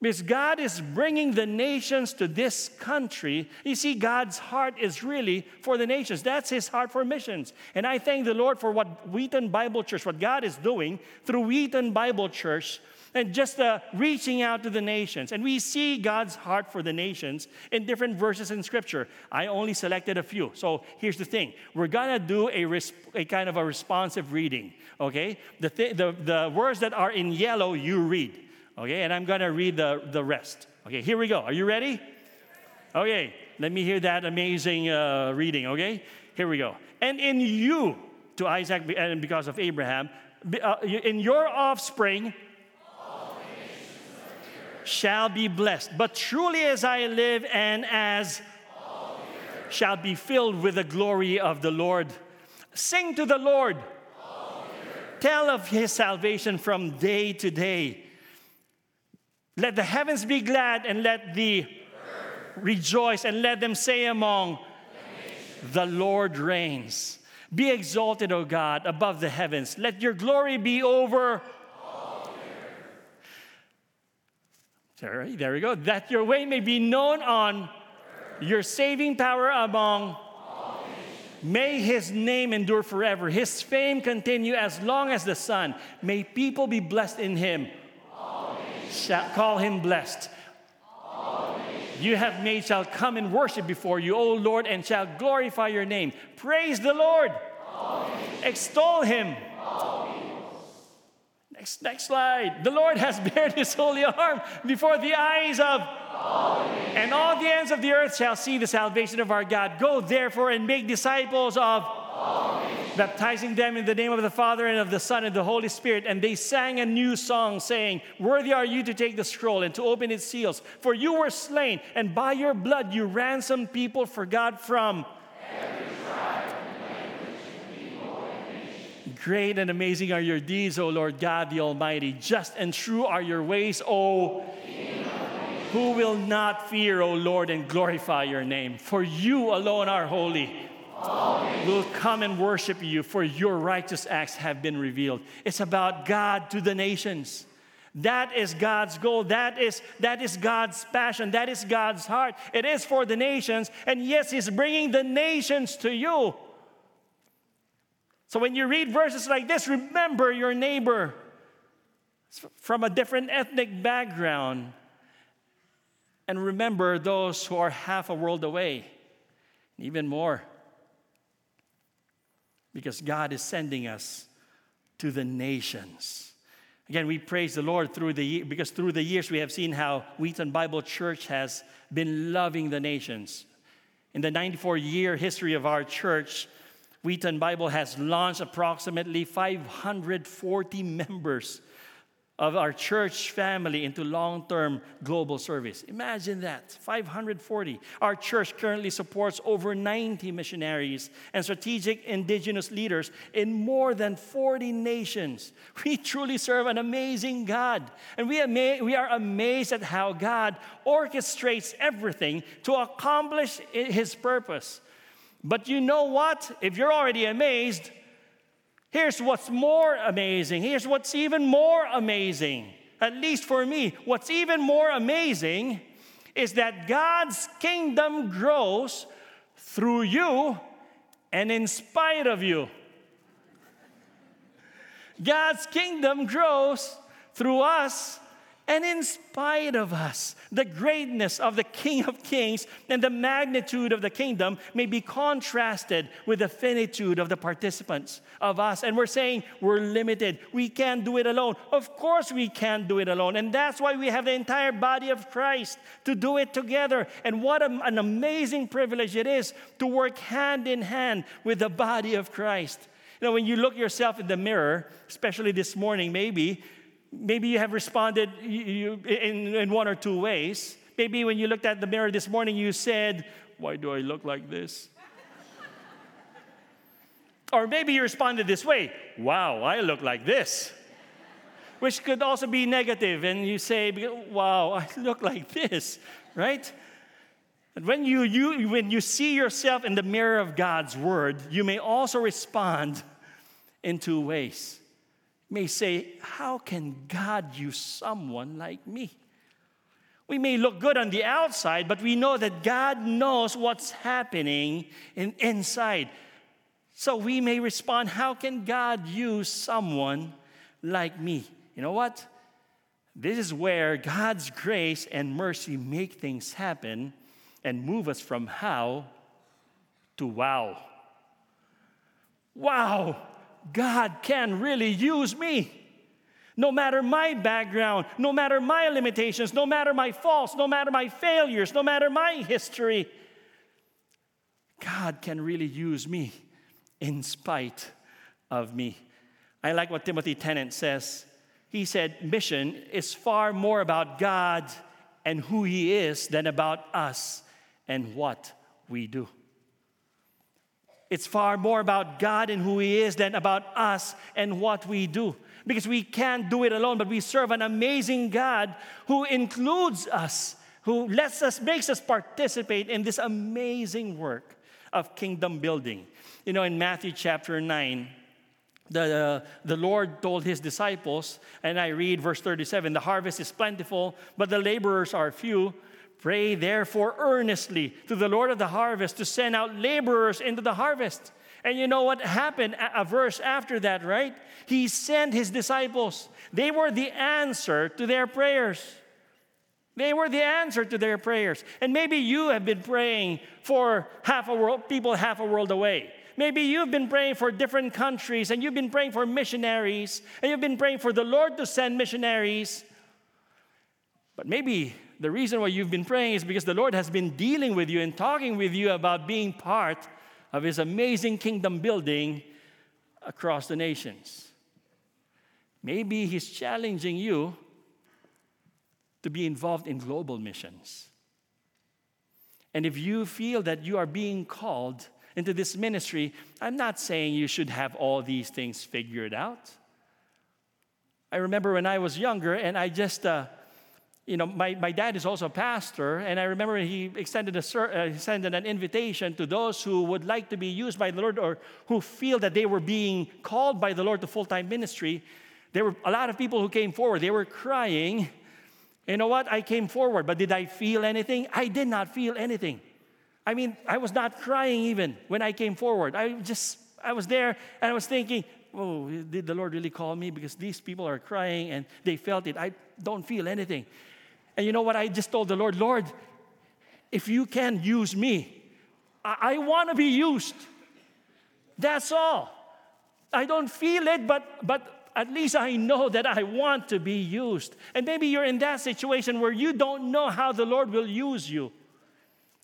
Because God is bringing the nations to this country. You see, God's heart is really for the nations. That's His heart for missions. And I thank the Lord for what Wheaton Bible Church, what God is doing through Wheaton Bible Church and just uh, reaching out to the nations. And we see God's heart for the nations in different verses in Scripture. I only selected a few. So here's the thing we're going to do a, res- a kind of a responsive reading, okay? The, th- the, the words that are in yellow, you read. Okay, and I'm gonna read the, the rest. Okay, here we go. Are you ready? Okay, let me hear that amazing uh, reading, okay? Here we go. And in you, to Isaac and because of Abraham, uh, in your offspring, shall be blessed. But truly as I live and as shall be filled with the glory of the Lord. Sing to the Lord. Tell of his salvation from day to day. Let the heavens be glad and let the rejoice and let them say among the Lord reigns. Be exalted, O God, above the heavens. Let your glory be over. Sorry, there we go. That your way may be known on your saving power among May his name endure forever, his fame continue as long as the sun. May people be blessed in him. Shall call him blessed. You have made shall come and worship before you, O Lord, and shall glorify your name. Praise the Lord. Extol him. Next, next slide. The Lord has bared his holy arm before the eyes of and all the ends of the earth shall see the salvation of our God. Go therefore and make disciples of baptizing them in the name of the Father and of the Son and the Holy Spirit. And they sang a new song, saying, Worthy are you to take the scroll and to open its seals, for you were slain, and by your blood you ransomed people for God from. Great and amazing are your deeds, O Lord God the Almighty. Just and true are your ways, O who will not fear, O Lord, and glorify your name. For you alone are holy. Will come and worship you, for your righteous acts have been revealed. It's about God to the nations. That is God's goal. That is, that is God's passion. That is God's heart. It is for the nations. And yes, He's bringing the nations to you. So when you read verses like this, remember your neighbor from a different ethnic background and remember those who are half a world away, even more. Because God is sending us to the nations. Again, we praise the Lord through the because through the years we have seen how Wheaton Bible Church has been loving the nations. In the 94 year history of our church, Wheaton Bible has launched approximately 540 members of our church family into long term global service. Imagine that 540. Our church currently supports over 90 missionaries and strategic indigenous leaders in more than 40 nations. We truly serve an amazing God, and we, ama- we are amazed at how God orchestrates everything to accomplish His purpose. But you know what? If you're already amazed, Here's what's more amazing. Here's what's even more amazing. At least for me, what's even more amazing is that God's kingdom grows through you and in spite of you. God's kingdom grows through us and in spite of us, the greatness of the King of Kings and the magnitude of the kingdom may be contrasted with the finitude of the participants of us. And we're saying we're limited. We can't do it alone. Of course, we can't do it alone. And that's why we have the entire body of Christ to do it together. And what an amazing privilege it is to work hand in hand with the body of Christ. You know, when you look yourself in the mirror, especially this morning, maybe, maybe you have responded in, in one or two ways. Maybe when you looked at the mirror this morning, you said, Why do I look like this? or maybe you responded this way Wow, I look like this. Which could also be negative, and you say, Wow, I look like this, right? When you, you, when you see yourself in the mirror of God's word, you may also respond in two ways may say, How can God use someone like me? We may look good on the outside, but we know that God knows what's happening in, inside. So we may respond, How can God use someone like me? You know what? This is where God's grace and mercy make things happen and move us from how to wow. Wow, God can really use me. No matter my background, no matter my limitations, no matter my faults, no matter my failures, no matter my history, God can really use me in spite of me. I like what Timothy Tennent says. he said, mission is far more about God and who He is than about us and what we do. It's far more about God and who He is than about us and what we do. Because we can't do it alone, but we serve an amazing God who includes us, who lets us, makes us participate in this amazing work of kingdom building. You know, in Matthew chapter 9, the, the Lord told his disciples, and I read verse 37 the harvest is plentiful, but the laborers are few. Pray therefore earnestly to the Lord of the harvest to send out laborers into the harvest. And you know what happened a verse after that, right? He sent his disciples. They were the answer to their prayers. They were the answer to their prayers. And maybe you have been praying for half a world, people half a world away. Maybe you've been praying for different countries and you've been praying for missionaries and you've been praying for the Lord to send missionaries. But maybe the reason why you've been praying is because the Lord has been dealing with you and talking with you about being part of His amazing kingdom building across the nations. Maybe He's challenging you to be involved in global missions. And if you feel that you are being called into this ministry, I'm not saying you should have all these things figured out. I remember when I was younger and I just, uh, you know, my, my dad is also a pastor, and I remember he extended, a, uh, extended an invitation to those who would like to be used by the Lord or who feel that they were being called by the Lord to full time ministry. There were a lot of people who came forward. They were crying. You know what? I came forward, but did I feel anything? I did not feel anything. I mean, I was not crying even when I came forward. I just, I was there and I was thinking, oh, did the Lord really call me? Because these people are crying and they felt it. I don't feel anything. And you know what? I just told the Lord, Lord, if you can use me, I, I want to be used. That's all. I don't feel it, but, but at least I know that I want to be used. And maybe you're in that situation where you don't know how the Lord will use you.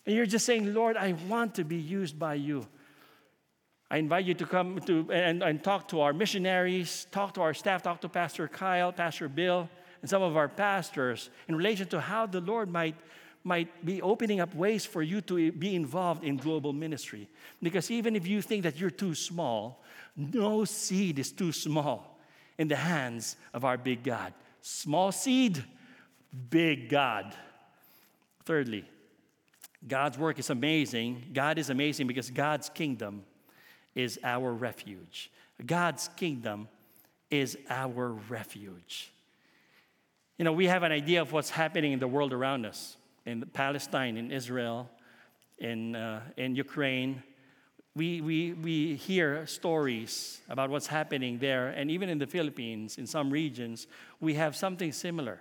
And you're just saying, Lord, I want to be used by you. I invite you to come to and, and talk to our missionaries, talk to our staff, talk to Pastor Kyle, Pastor Bill, and some of our pastors in relation to how the Lord might, might be opening up ways for you to be involved in global ministry. Because even if you think that you're too small, no seed is too small in the hands of our big God. Small seed, big God. Thirdly, God's work is amazing. God is amazing because God's kingdom is our refuge. God's kingdom is our refuge. You know, we have an idea of what's happening in the world around us in Palestine, in Israel, in, uh, in Ukraine. We, we, we hear stories about what's happening there, and even in the Philippines, in some regions, we have something similar.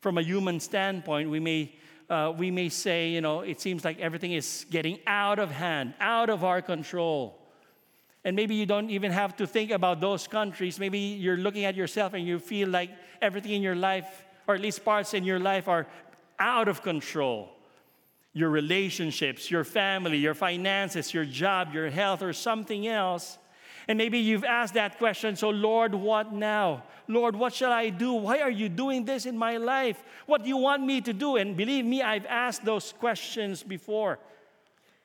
From a human standpoint, we may uh, we may say, you know, it seems like everything is getting out of hand, out of our control. And maybe you don't even have to think about those countries. Maybe you're looking at yourself and you feel like everything in your life, or at least parts in your life, are out of control. Your relationships, your family, your finances, your job, your health, or something else. And maybe you've asked that question so, Lord, what now? Lord, what shall I do? Why are you doing this in my life? What do you want me to do? And believe me, I've asked those questions before.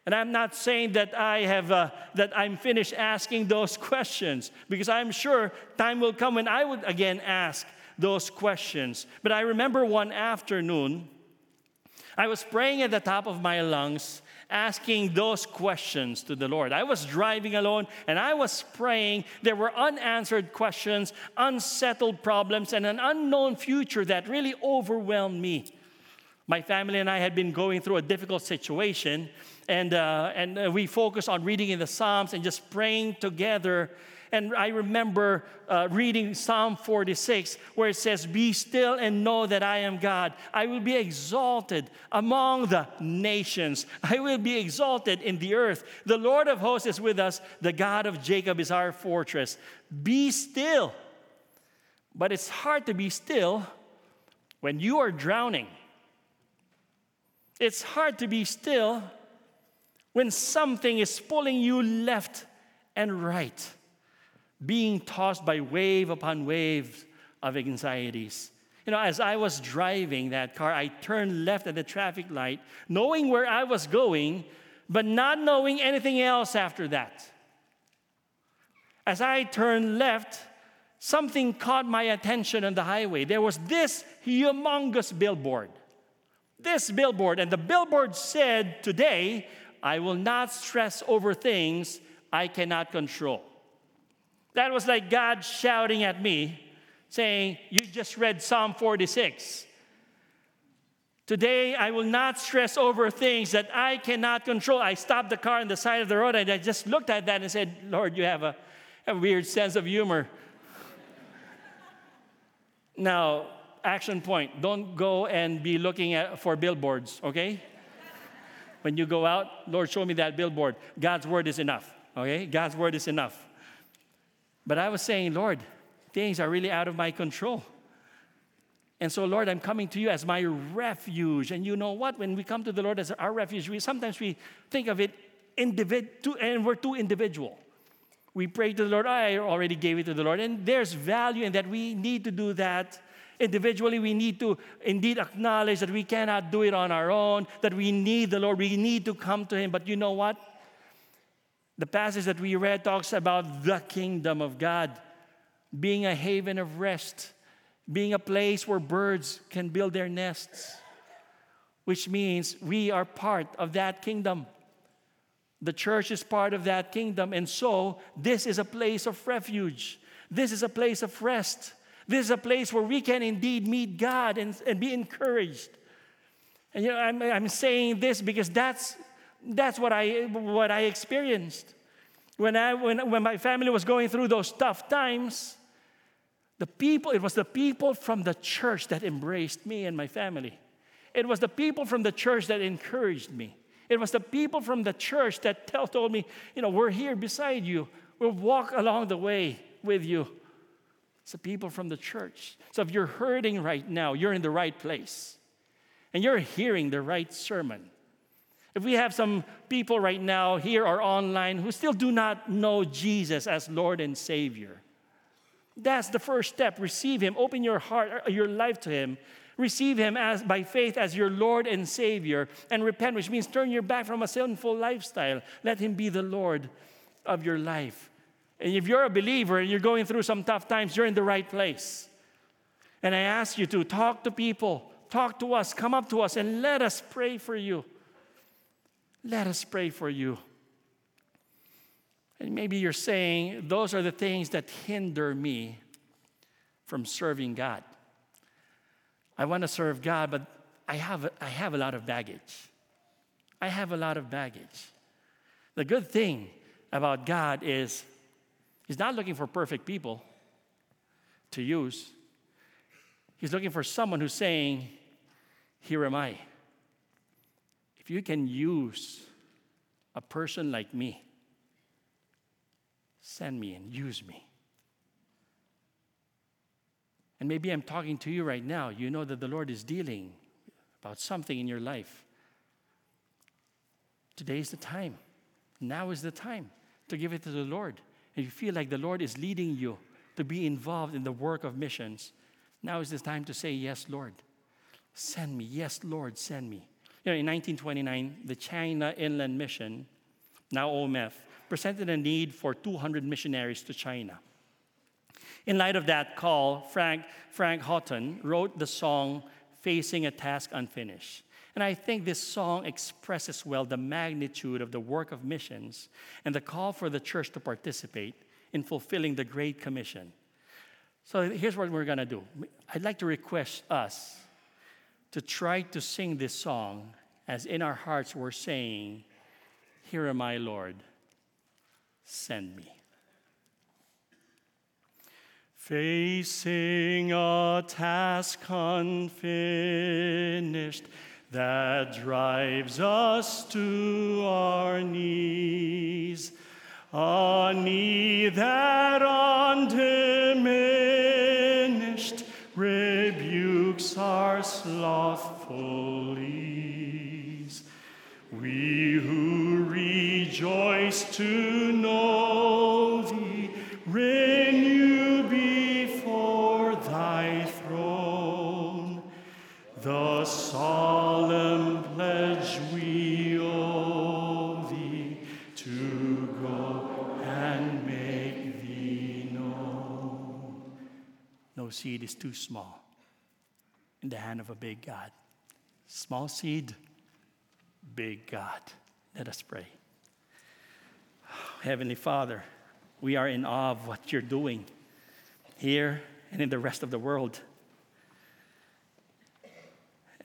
And I'm not saying that I have uh, that I'm finished asking those questions because I'm sure time will come when I would again ask those questions. But I remember one afternoon I was praying at the top of my lungs asking those questions to the Lord. I was driving alone and I was praying. There were unanswered questions, unsettled problems, and an unknown future that really overwhelmed me. My family and I had been going through a difficult situation, and, uh, and uh, we focused on reading in the Psalms and just praying together and I remember uh, reading Psalm 46, where it says, Be still and know that I am God. I will be exalted among the nations, I will be exalted in the earth. The Lord of hosts is with us, the God of Jacob is our fortress. Be still. But it's hard to be still when you are drowning. It's hard to be still when something is pulling you left and right being tossed by wave upon wave of anxieties. You know, as I was driving that car, I turned left at the traffic light, knowing where I was going, but not knowing anything else after that. As I turned left, something caught my attention on the highway. There was this humongous billboard. This billboard, and the billboard said, Today, I will not stress over things I cannot control. That was like God shouting at me, saying, You just read Psalm 46. Today, I will not stress over things that I cannot control. I stopped the car on the side of the road and I just looked at that and said, Lord, you have a, a weird sense of humor. now, action point don't go and be looking at, for billboards, okay? When you go out, Lord, show me that billboard. God's word is enough, okay? God's word is enough. But I was saying, Lord, things are really out of my control. And so, Lord, I'm coming to you as my refuge. And you know what? When we come to the Lord as our refuge, we sometimes we think of it individual, and we're too individual. We pray to the Lord, oh, I already gave it to the Lord. And there's value in that. We need to do that individually. We need to indeed acknowledge that we cannot do it on our own, that we need the Lord. We need to come to Him. But you know what? The passage that we read talks about the kingdom of God being a haven of rest, being a place where birds can build their nests, which means we are part of that kingdom. The church is part of that kingdom, and so this is a place of refuge. This is a place of rest. This is a place where we can indeed meet God and, and be encouraged. And you know, I'm, I'm saying this because that's, that's what, I, what I experienced. When, I, when, when my family was going through those tough times, the people, it was the people from the church that embraced me and my family. It was the people from the church that encouraged me. It was the people from the church that tell, told me, you know, we're here beside you. We'll walk along the way with you. It's the people from the church. So if you're hurting right now, you're in the right place. And you're hearing the right sermon. If we have some people right now here or online who still do not know Jesus as Lord and Savior, that's the first step. Receive Him. Open your heart, uh, your life to Him. Receive Him as by faith as your Lord and Savior, and repent, which means turn your back from a sinful lifestyle. Let Him be the Lord of your life. And if you're a believer and you're going through some tough times, you're in the right place. And I ask you to talk to people, talk to us, come up to us, and let us pray for you. Let us pray for you. And maybe you're saying, those are the things that hinder me from serving God. I want to serve God, but I have, I have a lot of baggage. I have a lot of baggage. The good thing about God is He's not looking for perfect people to use. He's looking for someone who's saying, Here am I. If you can use a person like me, send me and use me. And maybe I'm talking to you right now. You know that the Lord is dealing about something in your life. Today is the time. Now is the time to give it to the Lord and you feel like the Lord is leading you to be involved in the work of missions, now is the time to say, Yes, Lord, send me. Yes, Lord, send me. You know, in 1929, the China Inland Mission, now OMF, presented a need for 200 missionaries to China. In light of that call, Frank, Frank Houghton wrote the song Facing a Task Unfinished. And I think this song expresses well the magnitude of the work of missions and the call for the church to participate in fulfilling the Great Commission. So here's what we're going to do I'd like to request us to try to sing this song as in our hearts we're saying, Here am I, Lord, send me. Facing a task unfinished that drives us to our knees, a knee that undiminished rebukes our slothful ease. We who rejoice to know seed is too small in the hand of a big God. Small seed, big God. Let us pray. Heavenly Father, we are in awe of what you're doing here and in the rest of the world.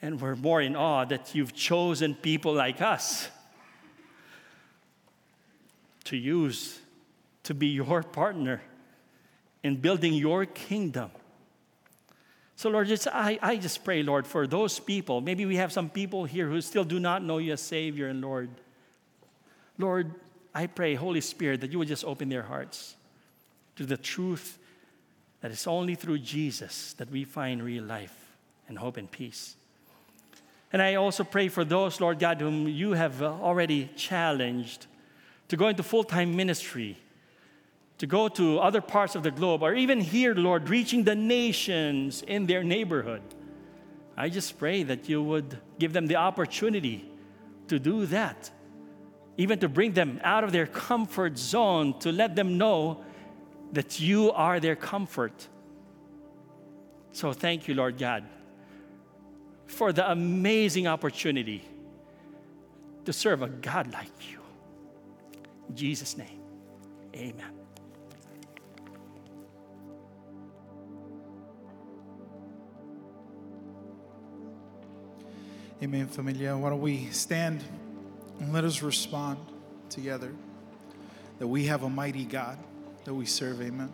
And we're more in awe that you've chosen people like us to use to be your partner in building your kingdom. So, Lord, just, I, I just pray, Lord, for those people. Maybe we have some people here who still do not know you as Savior and Lord. Lord, I pray, Holy Spirit, that you would just open their hearts to the truth that it's only through Jesus that we find real life and hope and peace. And I also pray for those, Lord God, whom you have already challenged to go into full time ministry to go to other parts of the globe, or even here, Lord, reaching the nations in their neighborhood. I just pray that you would give them the opportunity to do that, even to bring them out of their comfort zone, to let them know that you are their comfort. So thank you, Lord God, for the amazing opportunity to serve a God like you. In Jesus' name, amen. Amen, familia. Why don't we stand and let us respond together that we have a mighty God that we serve. Amen.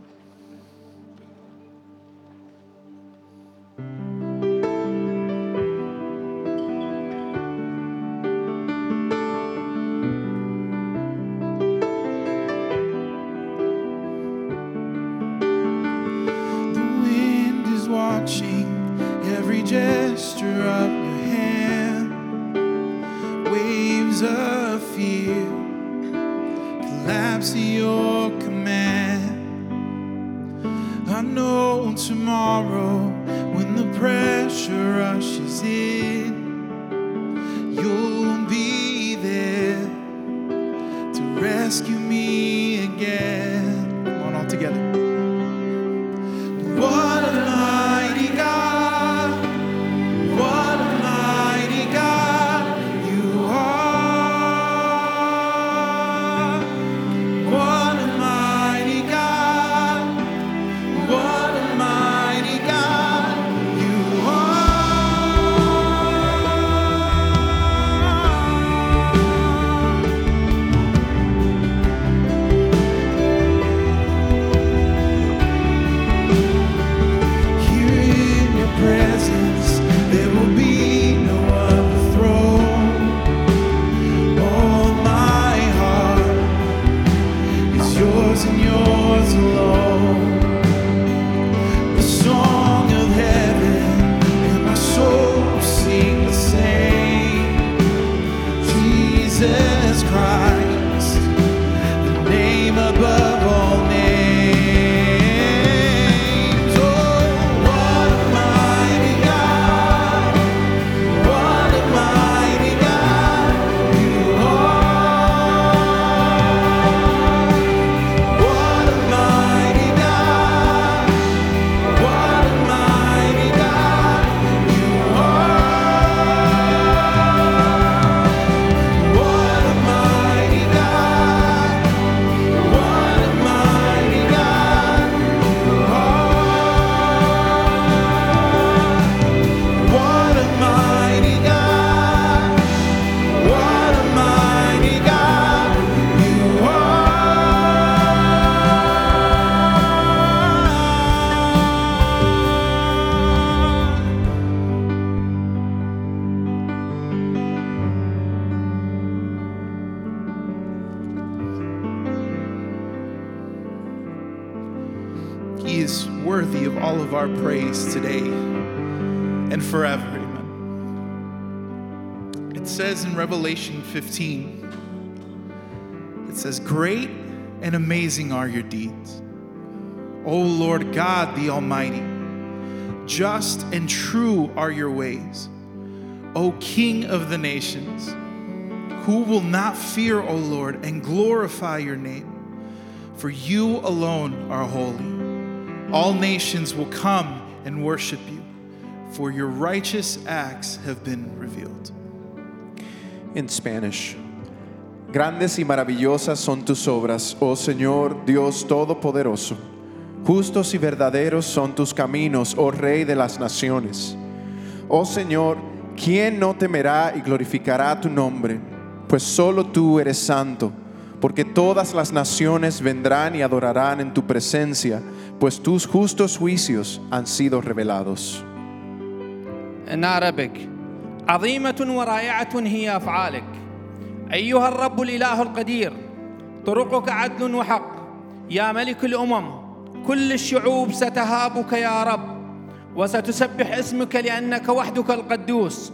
He is worthy of all of our praise today and forever. Amen. It says in Revelation 15, it says, Great and amazing are your deeds, O Lord God the Almighty. Just and true are your ways, O King of the nations. Who will not fear, O Lord, and glorify your name? For you alone are holy. All nations will come and worship you, for your righteous acts have been revealed. In Spanish. Grandes y maravillosas son tus obras, oh Señor Dios Todopoderoso. Justos y verdaderos son tus caminos, oh Rey de las naciones. Oh Señor, ¿quién no temerá y glorificará tu nombre? Pues solo tú eres santo, porque todas las naciones vendrán y adorarán en tu presencia, pues tus justos juicios han sido revelados. in Arabic عظيمة ورائعة هي أفعالك أيها الرب الإله القدير طرقك عدل وحق يا ملك الأمم كل الشعوب ستهابك يا رب وستسبح اسمك لأنك وحدك القدوس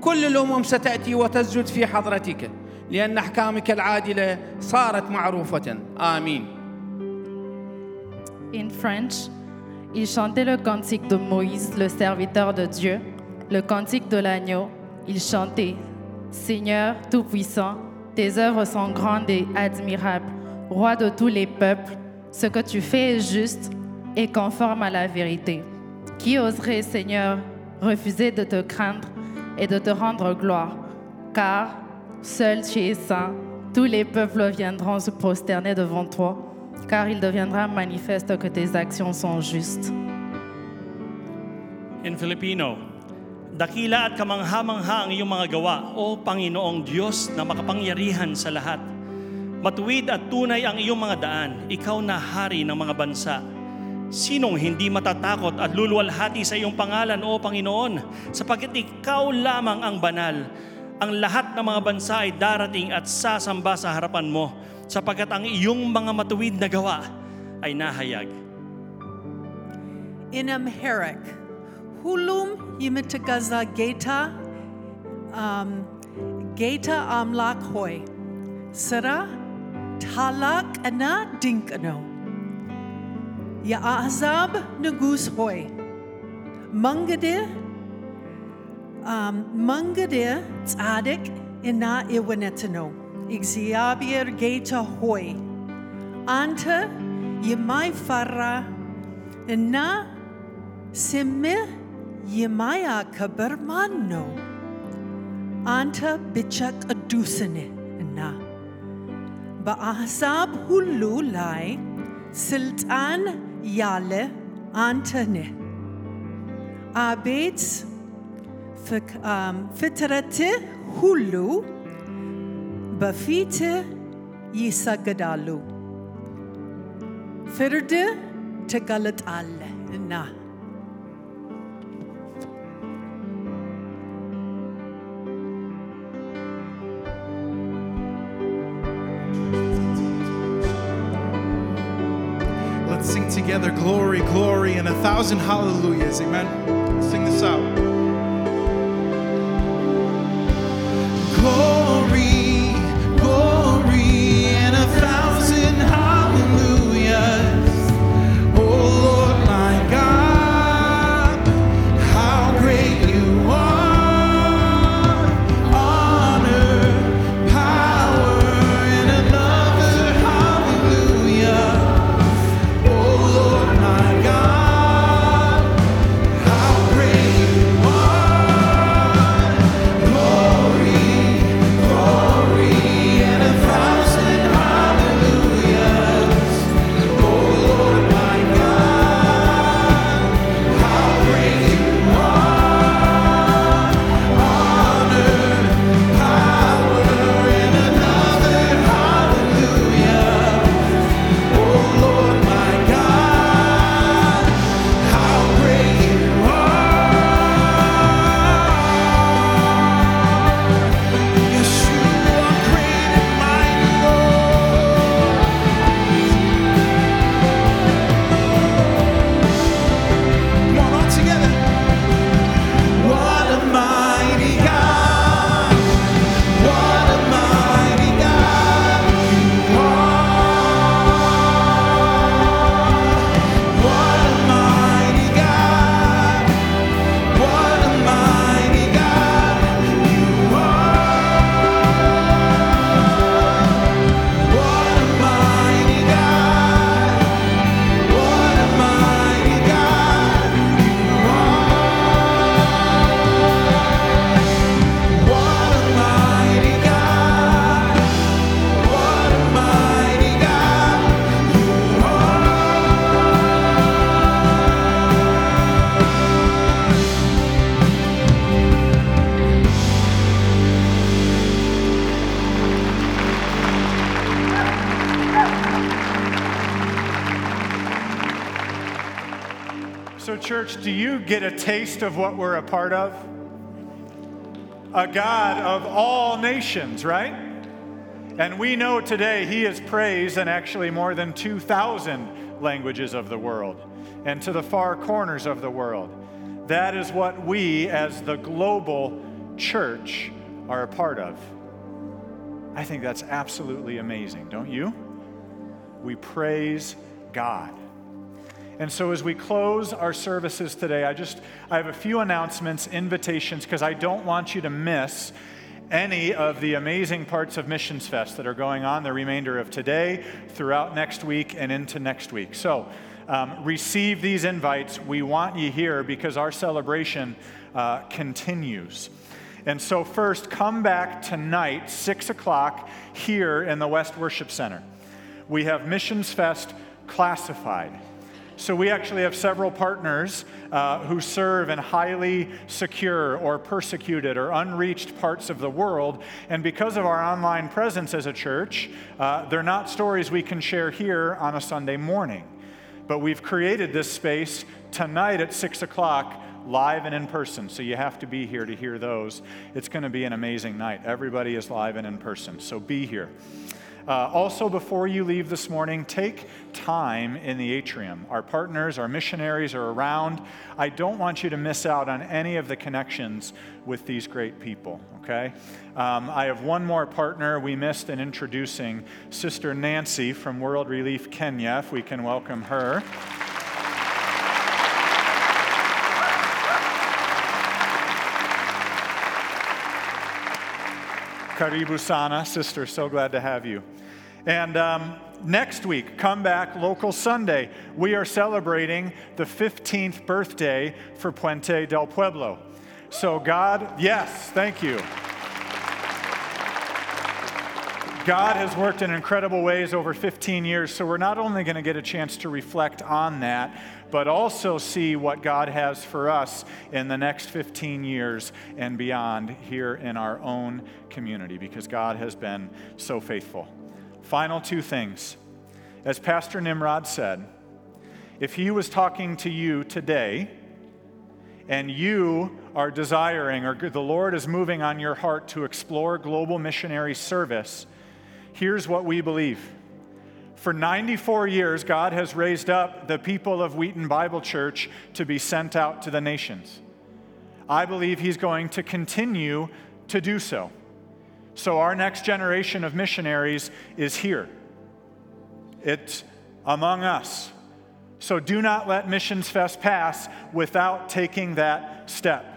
كل الأمم ستأتي وتسجد في حضرتك لأن أحكامك العادلة صارت معروفة آمين In French, il chantait le cantique de Moïse, le serviteur de Dieu, le cantique de l'agneau. Il chantait Seigneur Tout-Puissant, tes œuvres sont grandes et admirables. Roi de tous les peuples, ce que tu fais est juste et conforme à la vérité. Qui oserait, Seigneur, refuser de te craindre et de te rendre gloire Car seul tu es saint, tous les peuples viendront se prosterner devant toi, car il deviendra manifeste que tes actions sont justes. In Filipino, dakila at kamangha-mangha ang iyong mga gawa, O Panginoong Diyos na makapangyarihan sa lahat. Matuwid at tunay ang iyong mga daan, ikaw na hari ng mga bansa. Sinong hindi matatakot at luluwalhati sa iyong pangalan, O Panginoon, sapagkat ikaw lamang ang banal. Ang lahat ng mga bansa ay darating at sasamba sa harapan mo, sapagkat ang iyong mga matuwid na gawa ay nahayag. in Amharic, Hulum Yimitagaza Geta um, Geta Amlak Hoy, Sara Talak Ana Dinkano, Yaazab Nagus Hoy, Mangade Um, mangade Tzadik Ina Iwanetano, Ixiabier Geta Hoy, Anta Yemai Farra Ina Simme Yemaya Kabermano Anta Bichak Adusane Na Baasab Hulu Lai Sultan Yale Antane. Abeds Um, hulu Bafite Yisagadalu Firde Tagalat Al Na Let's sing together glory, glory, and a thousand hallelujahs. Amen. Sing this out. Glory, church, do you get a taste of what we're a part of? A God of all nations, right? And we know today He is praised in actually more than 2,000 languages of the world and to the far corners of the world. That is what we, as the global church, are a part of. I think that's absolutely amazing, don't you? We praise God. And so as we close our services today, I just I have a few announcements, invitations because I don't want you to miss any of the amazing parts of Missions Fest that are going on the remainder of today, throughout next week, and into next week. So um, receive these invites. We want you here because our celebration uh, continues. And so, first, come back tonight, 6 o'clock, here in the West Worship Center. We have Missions Fest classified. So, we actually have several partners uh, who serve in highly secure or persecuted or unreached parts of the world. And because of our online presence as a church, uh, they're not stories we can share here on a Sunday morning. But we've created this space tonight at 6 o'clock live and in person. So you have to be here to hear those. It's going to be an amazing night. Everybody is live and in person. So be here. Uh, also, before you leave this morning, take time in the atrium. Our partners, our missionaries are around. I don't want you to miss out on any of the connections with these great people, okay? Um, I have one more partner we missed in introducing Sister Nancy from World Relief Kenya, if we can welcome her. Karibu Sana, sister, so glad to have you. And um, next week, come back, local Sunday, we are celebrating the 15th birthday for Puente del Pueblo. So, God, yes, thank you. God has worked in incredible ways over 15 years, so we're not only going to get a chance to reflect on that, but also see what God has for us in the next 15 years and beyond here in our own community, because God has been so faithful. Final two things. As Pastor Nimrod said, if he was talking to you today, and you are desiring, or the Lord is moving on your heart to explore global missionary service, here's what we believe. For 94 years, God has raised up the people of Wheaton Bible Church to be sent out to the nations. I believe He's going to continue to do so. So, our next generation of missionaries is here. It's among us. So, do not let Missions Fest pass without taking that step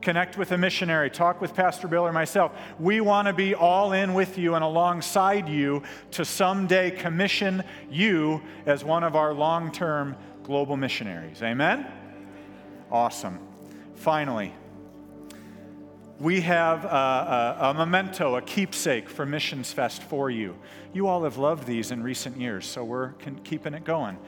connect with a missionary, talk with Pastor Bill or myself. We want to be all in with you and alongside you to someday commission you as one of our long term global missionaries. Amen? Awesome. Finally, we have a, a, a, memento, a keepsake for Missions Fest for you. You all have loved these in recent years, so we're keeping it going.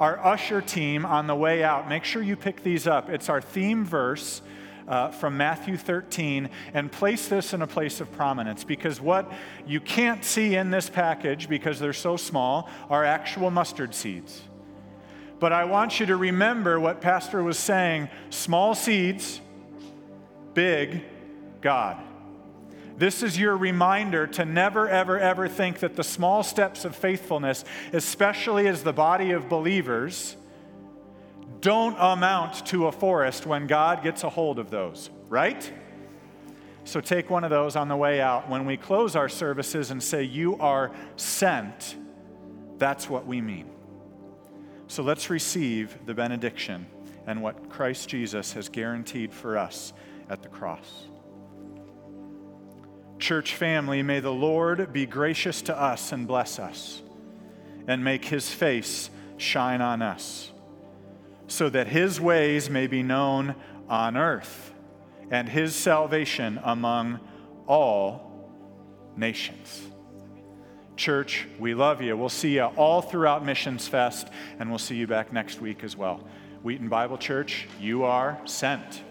Our usher team on the way out, make sure you pick these up. It's our theme verse uh, from Matthew 13 and place this in a place of prominence because what you can't see in this package because they're so small are actual mustard seeds. But I want you to remember what Pastor was saying small seeds, big God. This is your reminder to never, ever, ever think that the small steps of faithfulness, especially as the body of believers, don't amount to a forest when God gets a hold of those, right? So take one of those on the way out. When we close our services and say, You are sent, that's what we mean. So let's receive the benediction and what Christ Jesus has guaranteed for us at the cross. Church family, may the Lord be gracious to us and bless us, and make his face shine on us so that his ways may be known on earth and his salvation among all nations. Church, we love you. We'll see you all throughout Missions Fest, and we'll see you back next week as well. Wheaton Bible Church, you are sent.